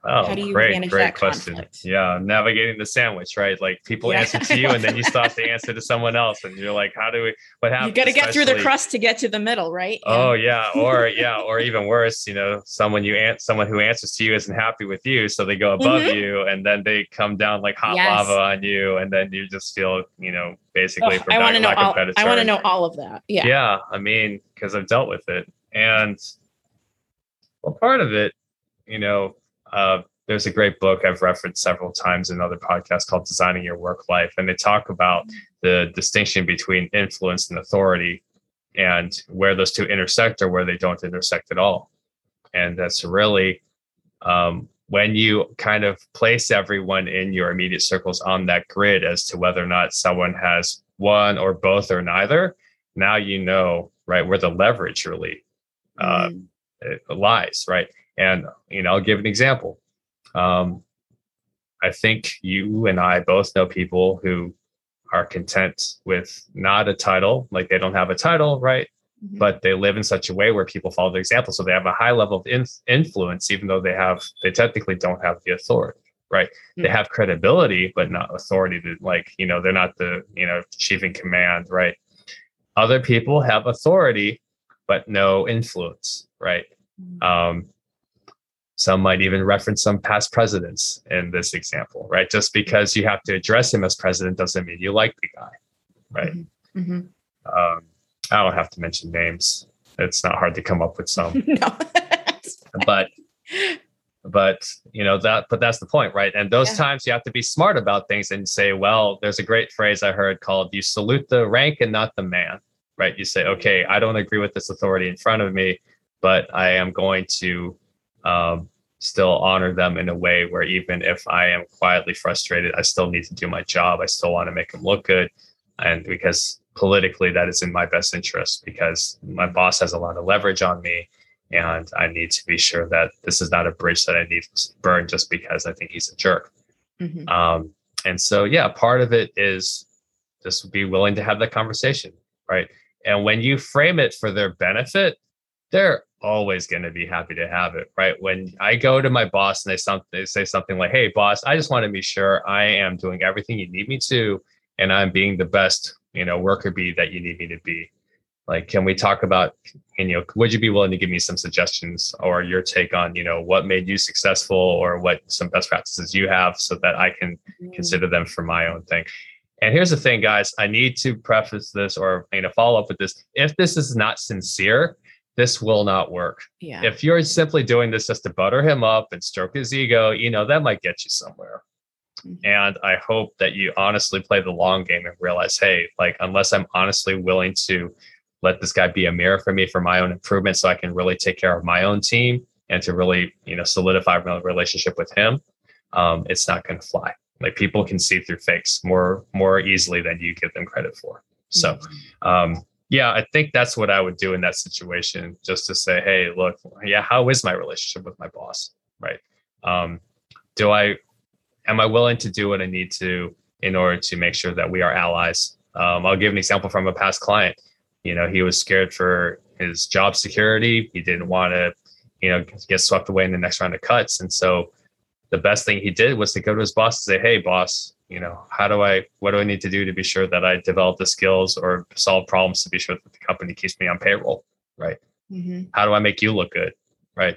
[SPEAKER 2] Oh,
[SPEAKER 1] How do you
[SPEAKER 2] great,
[SPEAKER 1] manage
[SPEAKER 2] great
[SPEAKER 1] that
[SPEAKER 2] question.
[SPEAKER 1] conflict?
[SPEAKER 2] Yeah, navigating the sandwich, right? Like people
[SPEAKER 1] Yeah.
[SPEAKER 2] answer to you, and then you stop to [LAUGHS] answer to someone else, and you're like, "How do we? What happens?"
[SPEAKER 1] you got to get through the crust to get to the middle right
[SPEAKER 2] Oh yeah, or yeah, [LAUGHS] or even worse, you know, someone you an- someone who answers to you isn't happy with you, so they go above
[SPEAKER 1] Mhm.
[SPEAKER 2] you, and then they come down like hot
[SPEAKER 1] Yes.
[SPEAKER 2] lava on you, and then you just feel, you know, basically for
[SPEAKER 1] i want to know all, i want to know all of that yeah
[SPEAKER 2] yeah i mean because i've dealt with it and well part of it you know uh, there's a great book i've referenced several times in other podcasts called designing your work life and they talk about the distinction between influence and authority and where those two intersect or where they don't intersect at all and that's really um, when you kind of place everyone in your immediate circles on that grid as to whether or not someone has one or both or neither now you know right where the leverage really uh,
[SPEAKER 1] Mm.
[SPEAKER 2] lies right and you know i'll give an example um, i think you and i both know people who are content with not a title like they don't have a title right
[SPEAKER 1] Mhm.
[SPEAKER 2] but they live in such a way where people follow their example so they have a high level of in- influence even though they have they technically don't have the authority right they
[SPEAKER 1] Mm.
[SPEAKER 2] have credibility but not authority to like you know they're not the you know chief in command right other people have authority but no influence right
[SPEAKER 1] Mm.
[SPEAKER 2] um, some might even reference some past presidents in this example, right? Just because you have to address him as president doesn't mean you like the guy, right?
[SPEAKER 1] Mhm.
[SPEAKER 2] Um, I don't have to mention names. It's not hard to come up with some, [LAUGHS]
[SPEAKER 1] no
[SPEAKER 2] but but you know that but that's the point right and those
[SPEAKER 1] Yeah.
[SPEAKER 2] times you have to be smart about things and say well there's a great phrase i heard called you salute the rank and not the man right you say okay i don't agree with this authority in front of me but i am going to um, still honor them in a way where even if i am quietly frustrated i still need to do my job i still want to make them look good and because politically that is in my best interest because my boss has a lot of leverage on me and I need to be sure that this is not a bridge that I need to burn just because I think he's a jerk.
[SPEAKER 1] Mhm.
[SPEAKER 2] Um, and so, yeah, part of it is just be willing to have that conversation, right? And when you frame it for their benefit, they're always going to be happy to have it, right? When I go to my boss and they, some, they say something like, "Hey, boss, I just want to be sure I am doing everything you need me to, and I'm being the best, you know, worker bee that you need me to be." Like, can we talk about, you know, would you be willing to give me some suggestions or your take on, you know, what made you successful or what some best practices you have so that I can mm-hmm. consider them for my own thing. And here's the thing, guys, I need to preface this or you know follow up with this. If this is not sincere, this will not work.
[SPEAKER 1] yeah
[SPEAKER 2] If you're simply doing this just to butter him up and stroke his ego, you know, that might get you somewhere.
[SPEAKER 1] Mhm.
[SPEAKER 2] And I hope that you honestly play the long game and realize, hey, like unless I'm honestly willing to let this guy be a mirror for me for my own improvement so I can really take care of my own team and to really, you know, solidify my relationship with him, um, it's not going to fly. Like people can see through fakes more more easily than you give them credit for. So, mm-hmm. um, yeah, I think that's what I would do in that situation, just to say, hey, look, yeah, how is my relationship with my boss, right? Um, do I am I willing to do what I need to in order to make sure that we are allies? Um, I'll give an example from a past client. You know, he was scared for his job security. He didn't want to, you know, get swept away in the next round of cuts. And so the best thing he did was to go to his boss and say, Hey, boss, you know, how do I, what do I need to do to be sure that I develop the skills or solve problems to be sure that the company keeps me on payroll? Right. Mm-hmm. How do I make you look good? Right.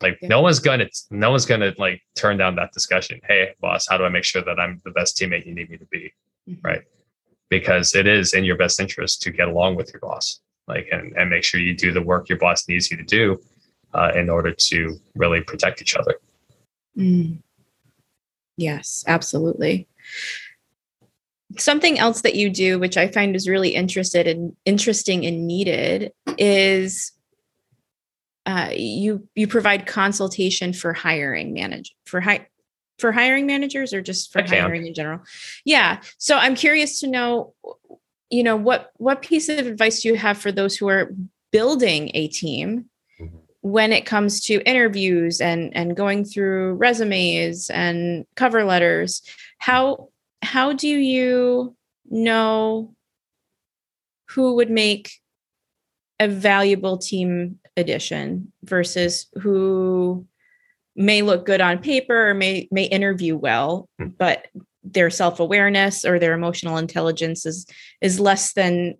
[SPEAKER 2] Like yeah. no one's gonna, no one's gonna like turn down that discussion. Hey, boss, how do I make sure that I'm the best teammate you need me to be? Mm-hmm. Right because it is in your best interest to get along with your boss like and, and make sure you do the work your boss needs you to do uh, in order to really protect each other
[SPEAKER 1] mm. yes absolutely something else that you do which i find is really interested and interesting and needed is uh, you you provide consultation for hiring manage for hi- for hiring managers or just for hiring in general? Yeah. So I'm curious to know, you know, what what piece of advice do you have for those who are building a team mm-hmm. when it comes to interviews and and going through resumes and cover letters? How how do you know who would make a valuable team addition versus who may look good on paper or may may interview well hmm. but their self-awareness or their emotional intelligence is is less than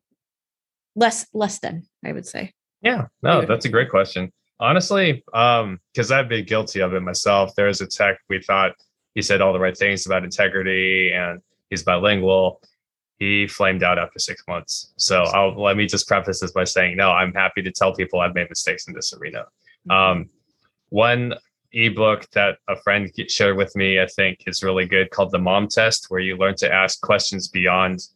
[SPEAKER 1] less less than i would say.
[SPEAKER 2] Yeah. No that's a great question. Honestly um because i've been guilty of it myself. There's a tech we thought he said all the right things about integrity and he's bilingual he flamed out after six months so i'll let me just preface this by saying no i'm happy to tell people i've made mistakes in this arena mm-hmm. um one ebook that a friend shared with me, I think is really good called the mom test, where you learn to ask questions beyond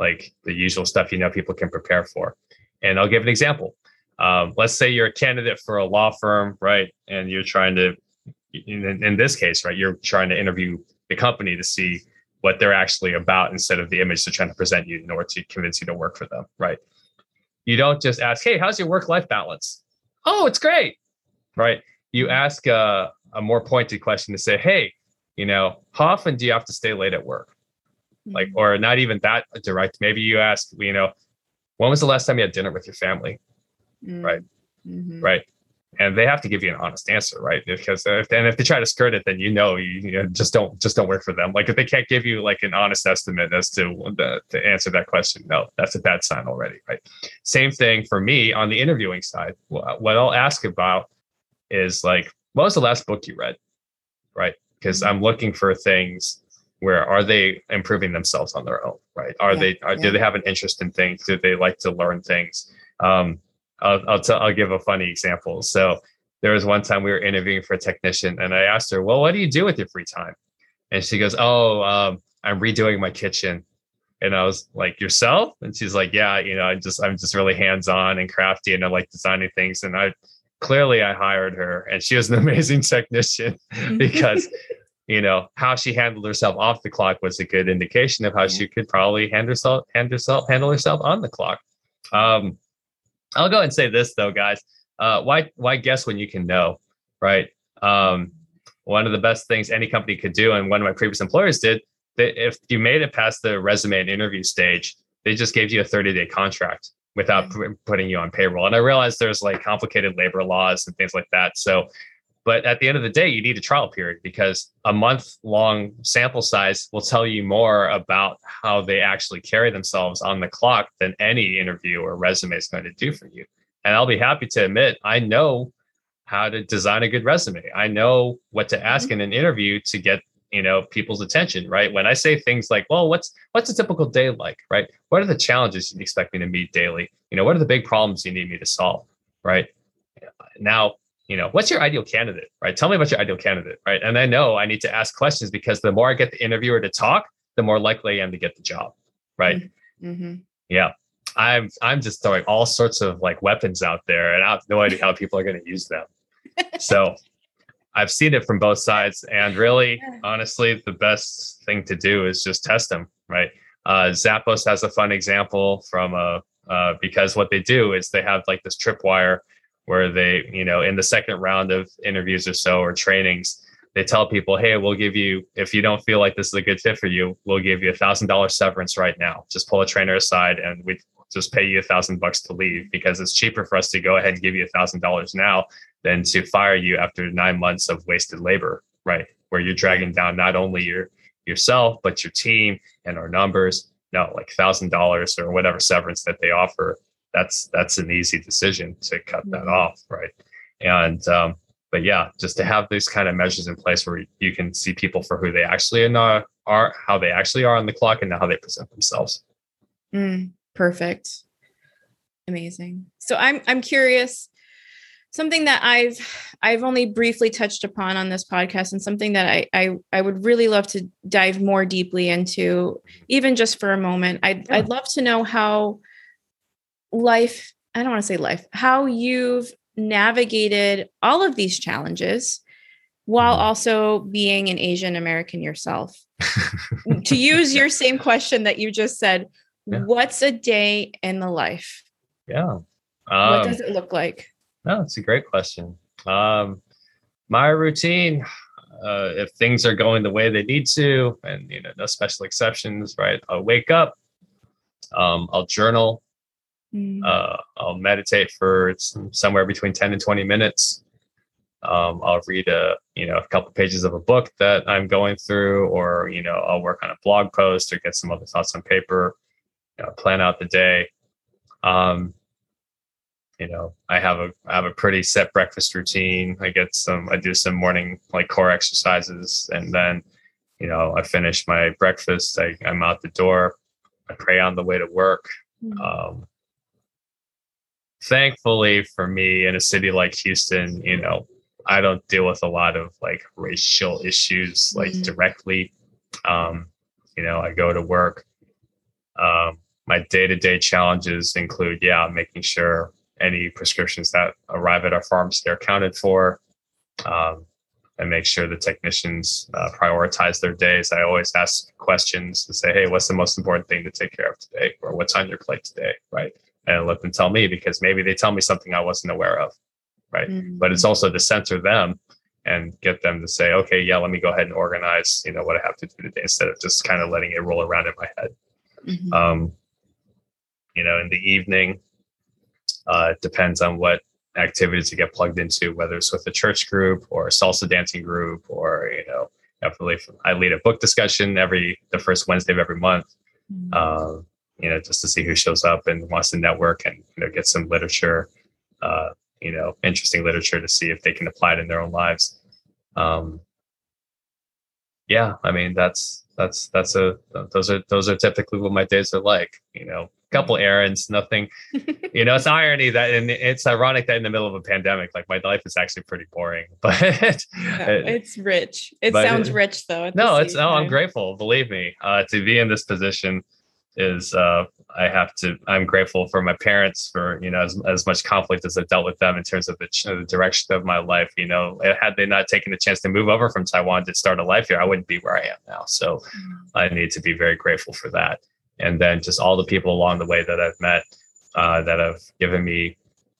[SPEAKER 2] like the usual stuff you know people can prepare for. And I'll give an example. Um, let's say you're a candidate for a law firm, right? And you're trying to, in, in this case, right, you're trying to interview the company to see what they're actually about instead of the image they're trying to present you in order to convince you to work for them, right? You don't just ask, hey, how's your work life balance? Oh, it's great, right? you ask a, a more pointed question to say, hey, you know, how often do you have to stay late at work? Like, mm-hmm. or not even that direct. Maybe you ask, you know, when was the last time you had dinner with your family? Mm-hmm. Right. Mm-hmm. Right. And they have to give you an honest answer, right? Because if and if they try to skirt it, then you know you, you know just don't just don't work for them. Like if they can't give you like an honest estimate as to the, to answer that question, no, that's a bad sign already, right? Same thing for me on the interviewing side. What I'll ask about is like, what was the last book you read? Right. Because. I'm looking for things where are they improving themselves on their own? Right. Are yeah, they, are, yeah. do they have an interest in things? Do they like to learn things? Um, I'll, I'll, t- I'll give a funny example. So there was one time we were interviewing for a technician and I asked her, well, what do you do with your free time? And she goes, oh, um, I'm redoing my kitchen. And I was like, yourself? And she's like, yeah, you know, I just, I'm just really hands-on and crafty and I like designing things. And I, clearly I hired her and she was an [LAUGHS] amazing technician because [LAUGHS] you know how she handled herself off the clock was a good indication of how she could probably handle herself handle herself handle herself on the clock. Um, I'll go and say this though, guys. Uh, why why guess when you can know, right? Um, one of the best things any company could do, and one of my previous employers did, that if you made it past the resume and interview stage, they just gave you a 30 day contract without p- putting you on payroll. And I realize there's like complicated labor laws and things like that. So, but at the end of the day, you need a trial period because a month long sample size will tell you more about how they actually carry themselves on the clock than any interview or resume is going to do for you. And I'll be happy to admit, I know how to design a good resume. I know what to ask mm-hmm. in an interview to get you know people's attention right when i say things like well what's what's a typical day like right what are the challenges you expect me to meet daily you know what are the big problems you need me to solve right now you know what's your ideal candidate right tell me about your ideal candidate right and i know i need to ask questions because the more i get the interviewer to talk the more likely i am to get the job right mm-hmm. yeah I'm I'm just throwing all sorts of like weapons out there, and I have no idea how people are going to use them. so I've seen it from both sides, and really, honestly, the best thing to do is just test them. Right? Uh, Zappos has a fun example from a uh, uh, because what they do is they have like this tripwire where they, you know, in the second round of interviews or so or trainings, they tell people, hey, we'll give you, if you don't feel like this is a good fit for you, we'll give you a thousand dollar severance right now. Just pull a trainer aside and we just pay you a thousand bucks to leave because it's cheaper for us to go ahead and give you a thousand dollars now than to fire you after nine months of wasted labor, right? Where you're dragging down not only your yourself, but your team and our numbers. No, like thousand dollars or whatever severance that they offer. That's that's an easy decision to cut that mm-hmm. off, right? And um, but yeah, just to have these kind of measures in place where you can see people for who they actually are, are how they actually are on the clock, and how they present themselves.
[SPEAKER 1] Mm, perfect, amazing. So I'm I'm curious. Something that I've I've only briefly touched upon on this podcast, and something that I I, I would really love to dive more deeply into, even just for a moment. I'd yeah. I'd love to know how life. I don't want to say life. How you've navigated all of these challenges while mm-hmm. also being an Asian American yourself. [LAUGHS] to use your same question that you just said, yeah. what's a day in the life?
[SPEAKER 2] Yeah.
[SPEAKER 1] Um, what does it look like?
[SPEAKER 2] No, it's a great question. Um, my routine, uh, if things are going the way they need to, and you know, no special exceptions, right? I'll wake up, um, I'll journal, Mm. Uh, I'll meditate for somewhere between 10 and 20 minutes. Um, I'll read a you know a couple pages of a book that I'm going through, or you know I'll work on a blog post or get some other thoughts on paper. You know, plan out the day. Um, you know, I have a I have a pretty set breakfast routine. I get some I do some morning like core exercises, and then you know I finish my breakfast. I, I'm out the door. I pray on the way to work. Mm. Um, thankfully for me in a city like Houston, you know, I don't deal with a lot of like racial issues like mm-hmm. directly. Um, you know, I go to work. Um, my day-to-day challenges include, yeah, making sure any prescriptions that arrive at our pharmacy are accounted for. Um, and make sure the technicians uh, prioritize their days. I always ask questions and say, "Hey, what's the most important thing to take care of today, or what's on your plate today?" Right? And let them tell me because maybe they tell me something I wasn't aware of. Right. Mm-hmm. But it's also to center them and get them to say, okay, yeah, let me go ahead and organize, you know, what I have to do today instead of just kind of letting it roll around in my head. Mm-hmm. Um, you know, in the evening, uh, it depends on what activities to get plugged into, whether it's with a church group or a salsa dancing group, or, you know, definitely I lead a book discussion every, the first Wednesday of every month. Mm-hmm. Um, you know, just to see who shows up and wants to network and you know get some literature, uh, you know, interesting literature to see if they can apply it in their own lives. Um, yeah, I mean that's that's that's a those are those are typically what my days are like. You know, a couple errands, nothing. [LAUGHS] you know, it's irony that and it's ironic that in the middle of a pandemic, like my life is actually pretty boring. [LAUGHS] But
[SPEAKER 1] yeah, it's rich. It sounds rich though.
[SPEAKER 2] No, it's no. I'm grateful. Believe me, uh, to be in this position is uh, I have to. I'm grateful for my parents for you know as, as much conflict as I've dealt with them in terms of the, the direction of my life. You know, had they not taken the chance to move over from Taiwan to start a life here, I wouldn't be where I am now. So mm-hmm. I need to be very grateful for that. And then just all the people along the way that I've met uh, that have given me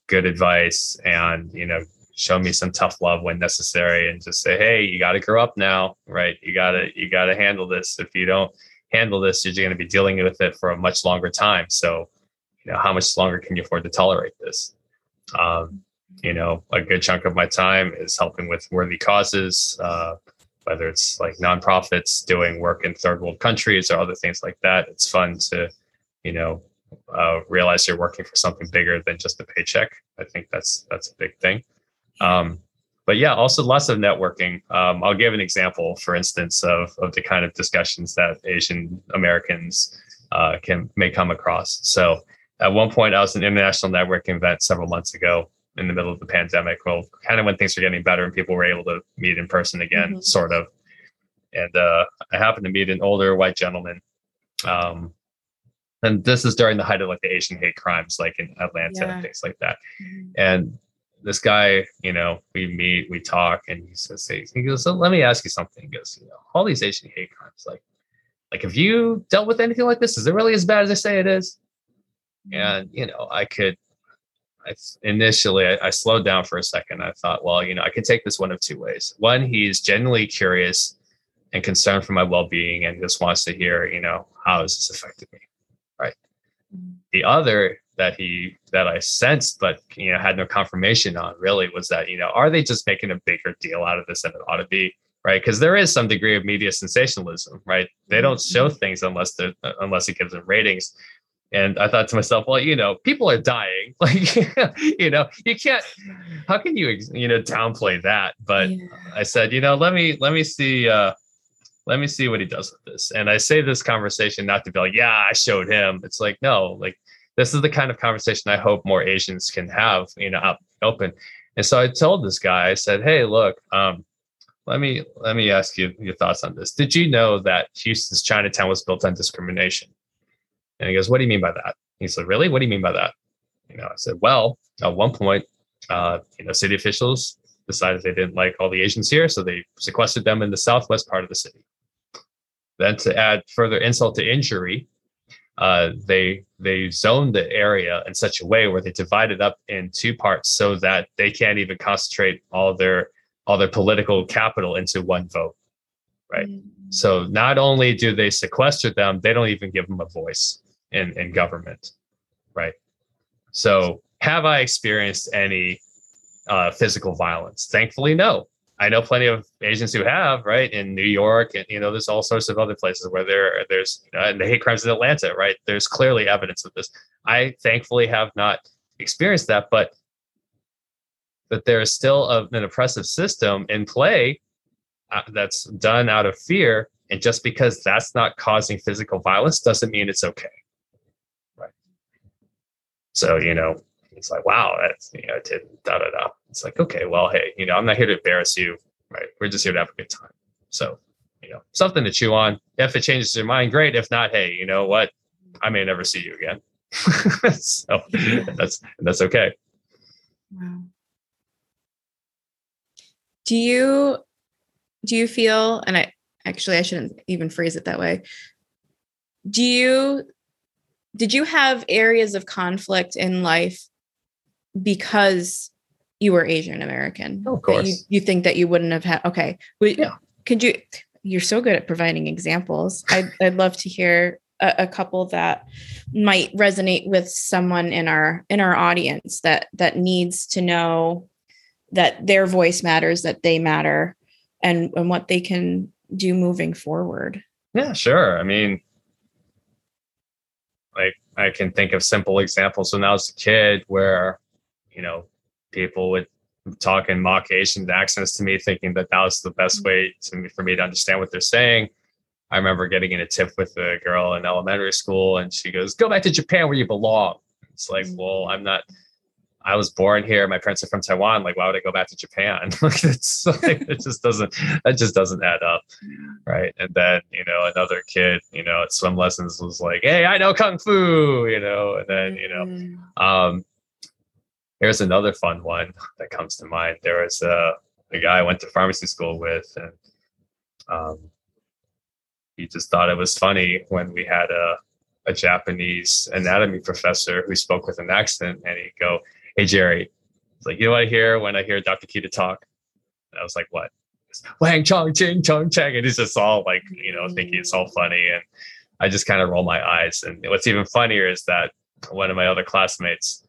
[SPEAKER 2] good advice and you know show me some tough love when necessary and just say hey you got to grow up now right you got to you got to handle this if you don't handle this, you're going to be dealing with it for a much longer time. So, you know, how much longer can you afford to tolerate this? Um, you know, a good chunk of my time is helping with worthy causes, uh, whether it's like nonprofits doing work in third world countries or other things like that. It's fun to, you know, uh, realize you're working for something bigger than just a paycheck. I think that's that's a big thing. Um, but yeah, also lots of networking. Um, I'll give an example, for instance, of, of the kind of discussions that Asian Americans uh, can may come across. So at one point, I was at an international networking event several months ago in the middle of the pandemic. Well, kind of when things were getting better and people were able to meet in person again, mm-hmm. sort of. And uh, I happened to meet an older white gentleman. Um, and this is during the height of like the Asian hate crimes, like in Atlanta
[SPEAKER 1] Yeah.
[SPEAKER 2] and things like that.
[SPEAKER 1] Mhm.
[SPEAKER 2] And this guy, you know, we meet, we talk, and he says, he goes, so let me ask you something. He goes, you know, all these Asian hate crimes, like, like have you dealt with anything like this? Is it really as bad as I say it is? Mm-hmm. And you know, I could. I initially I, I slowed down for a second. I thought, well, you know, I could take this one of two ways. One, he's genuinely curious and concerned for my well-being, and just wants to hear, you know, how has this affected me?
[SPEAKER 1] right? Mm-hmm.
[SPEAKER 2] the other that he that I sensed but you know had no confirmation on really was that you know are they just making a bigger deal out of this than it ought to be right because there is some degree of media sensationalism right they don't show things unless they unless it gives them ratings and I thought to myself well you know people are dying [LAUGHS] like you know you can't how can you you know downplay that but
[SPEAKER 1] Yeah.
[SPEAKER 2] I said, you know, let me let me see uh let me see what he does with this. And I say this conversation not to be like, yeah, I showed him. It's like, no, like this is the kind of conversation I hope more Asians can have, you know, open. And so I told this guy, I said, hey, look, um, let me let me ask you your thoughts on this. Did you know that Houston's Chinatown was built on discrimination? And he goes, What do you mean by that? He said, Really? What do you mean by that? You know, I said, Well, at one point, uh, you know, city officials decided they didn't like all the Asians here, so they sequestered them in the southwest part of the city. Then, to add further insult to injury, uh, they they zoned the area in such a way where they divided up in two parts so that they can't even concentrate all their all their political capital into one vote. Right.
[SPEAKER 1] Mhm.
[SPEAKER 2] So not only do they sequester them, they don't even give them a voice in, in government. Right. So have I experienced any uh, physical violence? Thankfully, no. I know plenty of Asians who have, right? In New York, and you know, there's all sorts of other places where there, there's uh, and the hate crimes in Atlanta, right? There's clearly evidence of this. I thankfully have not experienced that, but but there is still a, an oppressive system in play uh, that's done out of fear, and just because that's not causing physical violence doesn't mean it's okay, right? So you know, it's like, wow, that's you know, did da da da. It's like, okay, well, hey, you know, I'm not here to embarrass you, right? We're just here to have a good time. So, you know, something to chew on. If it changes your mind, great. If not, hey, you know what? I may never see you again. [LAUGHS] so that's that's okay.
[SPEAKER 1] Wow. Do you do you feel and I actually I shouldn't even phrase it that way. Do you did you have areas of conflict in life because you were Asian American?
[SPEAKER 2] Of
[SPEAKER 1] that You,
[SPEAKER 2] course.
[SPEAKER 1] you think that you wouldn't have had okay. Would,
[SPEAKER 2] Yeah.
[SPEAKER 1] Could you you're so good at providing examples. I'd I'd love to hear a, a couple that might resonate with someone in our in our audience that that needs to know that their voice matters, that they matter, and and what they can do moving forward.
[SPEAKER 2] Yeah, sure. I mean, like I can think of simple examples when I was a kid where, you know, people would talk in mock Asian accents to me, thinking that that was the best way to for me to understand what they're saying. I remember getting in a tiff with a girl in elementary school, and she goes, "Go back to Japan where you belong." It's like,
[SPEAKER 1] Mm.
[SPEAKER 2] well, I'm not. I was born here. My parents are from Taiwan. Like, why would I go back to Japan? [LAUGHS] like, it's [LAUGHS] like it just doesn't. That just doesn't add up right? And then you know another kid, you know, at swim lessons was like, "Hey, I know kung fu," you know, and then you know,
[SPEAKER 1] Mm.
[SPEAKER 2] um, here's another fun one that comes to mind. There was a a guy I went to pharmacy school with, and um, he just thought it was funny when we had a a Japanese anatomy professor who spoke with an accent, and he'd go, "Hey, Jerry." Like, you know what I hear when I hear Dr. Kita talk? And I was like, what? Wang Chong Ching Chong Chang. And he's just all like, you know, thinking it's all funny. And I just kind of roll my eyes. And what's even funnier is that one of my other classmates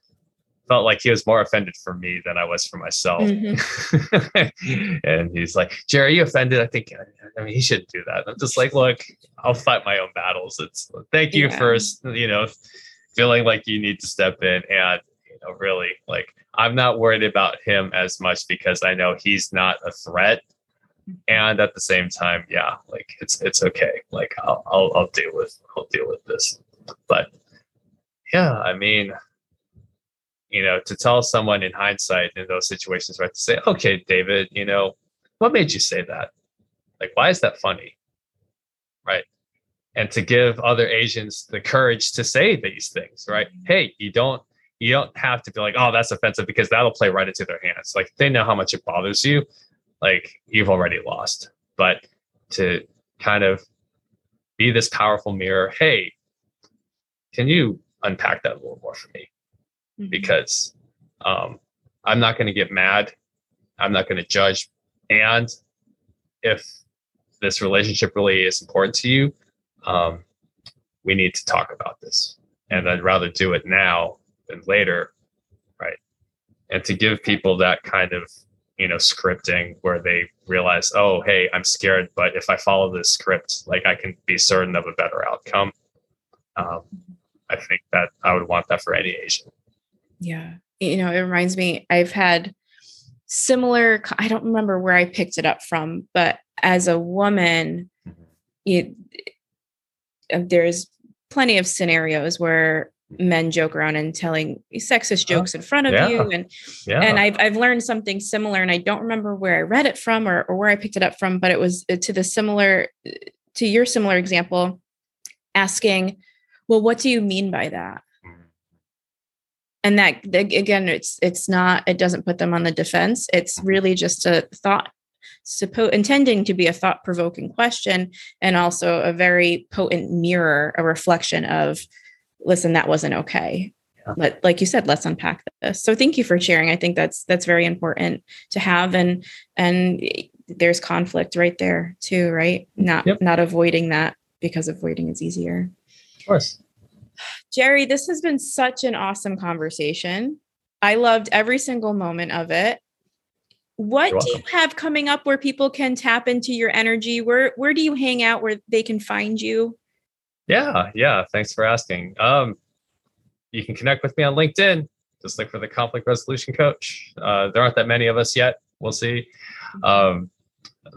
[SPEAKER 2] felt like he was more offended for me than I was for myself.
[SPEAKER 1] Mhm. [LAUGHS]
[SPEAKER 2] and he's like, Jerry, you offended? I think, I mean, he shouldn't do that. I'm just like, look, I'll fight my own battles. It's thank you
[SPEAKER 1] Yeah.
[SPEAKER 2] for, you know, feeling like you need to step in and, you know, really like, I'm not worried about him as much because I know he's not a threat. And at the same time, yeah, like it's it's okay. Like I'll I'll, I'll deal with I'll deal with this. But yeah, I mean, you know, to tell someone in hindsight in those situations, right, to say, okay, David, you know, what made you say that? Like, why is that funny? Right. and to give other Asians the courage to say these things, right? Hey, you don't you don't have to be like, oh, that's offensive because that'll play right into their hands. Like they know how much it bothers you, like you've already lost. But to kind of be this powerful mirror, hey, can you unpack that a little more for me? Mm-hmm. Because um, I'm not going to get mad. I'm not going to judge. And if this relationship really is important to you, um, we need to talk about this. And I'd rather do it now than later. Right. And to give people that kind of, you know, scripting where they realize, oh, hey, I'm scared, but if I follow this script, like I can be certain of a better outcome. Um, I think that I would want that for any Asian.
[SPEAKER 1] Yeah. You know, it reminds me, I've had similar, I don't remember where I picked it up from, but as a woman, mm-hmm. uh, there's plenty of scenarios where men joke around and telling sexist uh-huh. jokes in front of yeah. you and yeah. and I've I've learned something similar and I don't remember where I read it from or, or where I picked it up from but it was uh, to the similar to your similar example asking well what do you mean by that. And that again it's it's not it doesn't put them on the defense it's mm-hmm. really just a thought suppo- intending to be a thought provoking question and also a very potent mirror, a reflection of, listen, that wasn't okay. Yeah. But like you said, let's unpack this. So thank you for sharing. I think that's that's very important to have, and and there's conflict right there too, right? Not yep. not avoiding that because avoiding is easier.
[SPEAKER 2] Of course.
[SPEAKER 1] Jerry, this has been such an awesome conversation. I loved every single moment of it. What do you have coming up where people can tap into your energy? Where where do you hang out where they can find you?
[SPEAKER 2] Yeah yeah thanks for asking. Um you can connect with me on LinkedIn. Just look for the conflict resolution coach. Uh, there aren't that many of us yet. We'll see. Mm-hmm. um,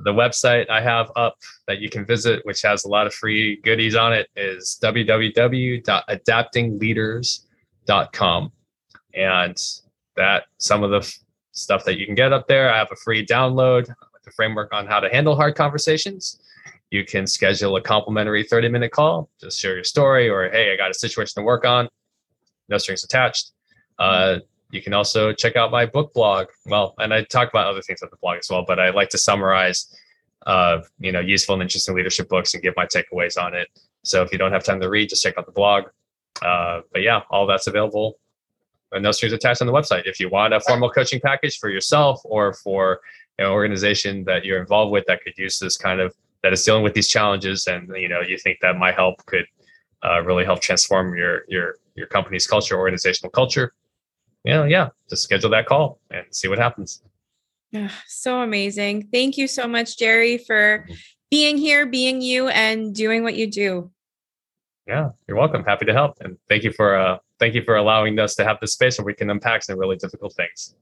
[SPEAKER 2] the website i have up that you can visit which has a lot of free goodies on it is www.adaptingleaders.com and that some of the stuff that you can get up there. I have a free download with the framework on how to handle hard conversations. You can schedule a complimentary 30 minute call, just share your story, or hey, I got a situation to work on, no strings attached. Uh, you can also check out my book blog. Well, and I talk about other things on the blog as well, but I like to summarize, uh, you know, useful and interesting leadership books and give my takeaways on it. So if you don't have time to read, just check out the blog. Uh, but yeah, all that's available and no strings attached on the website. If you want a formal coaching package for yourself or for an organization that you're involved with that could use this kind of that is dealing with these challenges, and you know you think that my help could uh, really help transform your your your company's culture, organizational culture, know, yeah, just schedule that call and see what happens.
[SPEAKER 1] Yeah, so amazing. Thank you so much, Jerry, for being here, being you, and doing what you do.
[SPEAKER 2] Yeah, you're welcome. Happy to help, and thank you for uh, thank you for allowing us to have this space where we can unpack some really difficult things.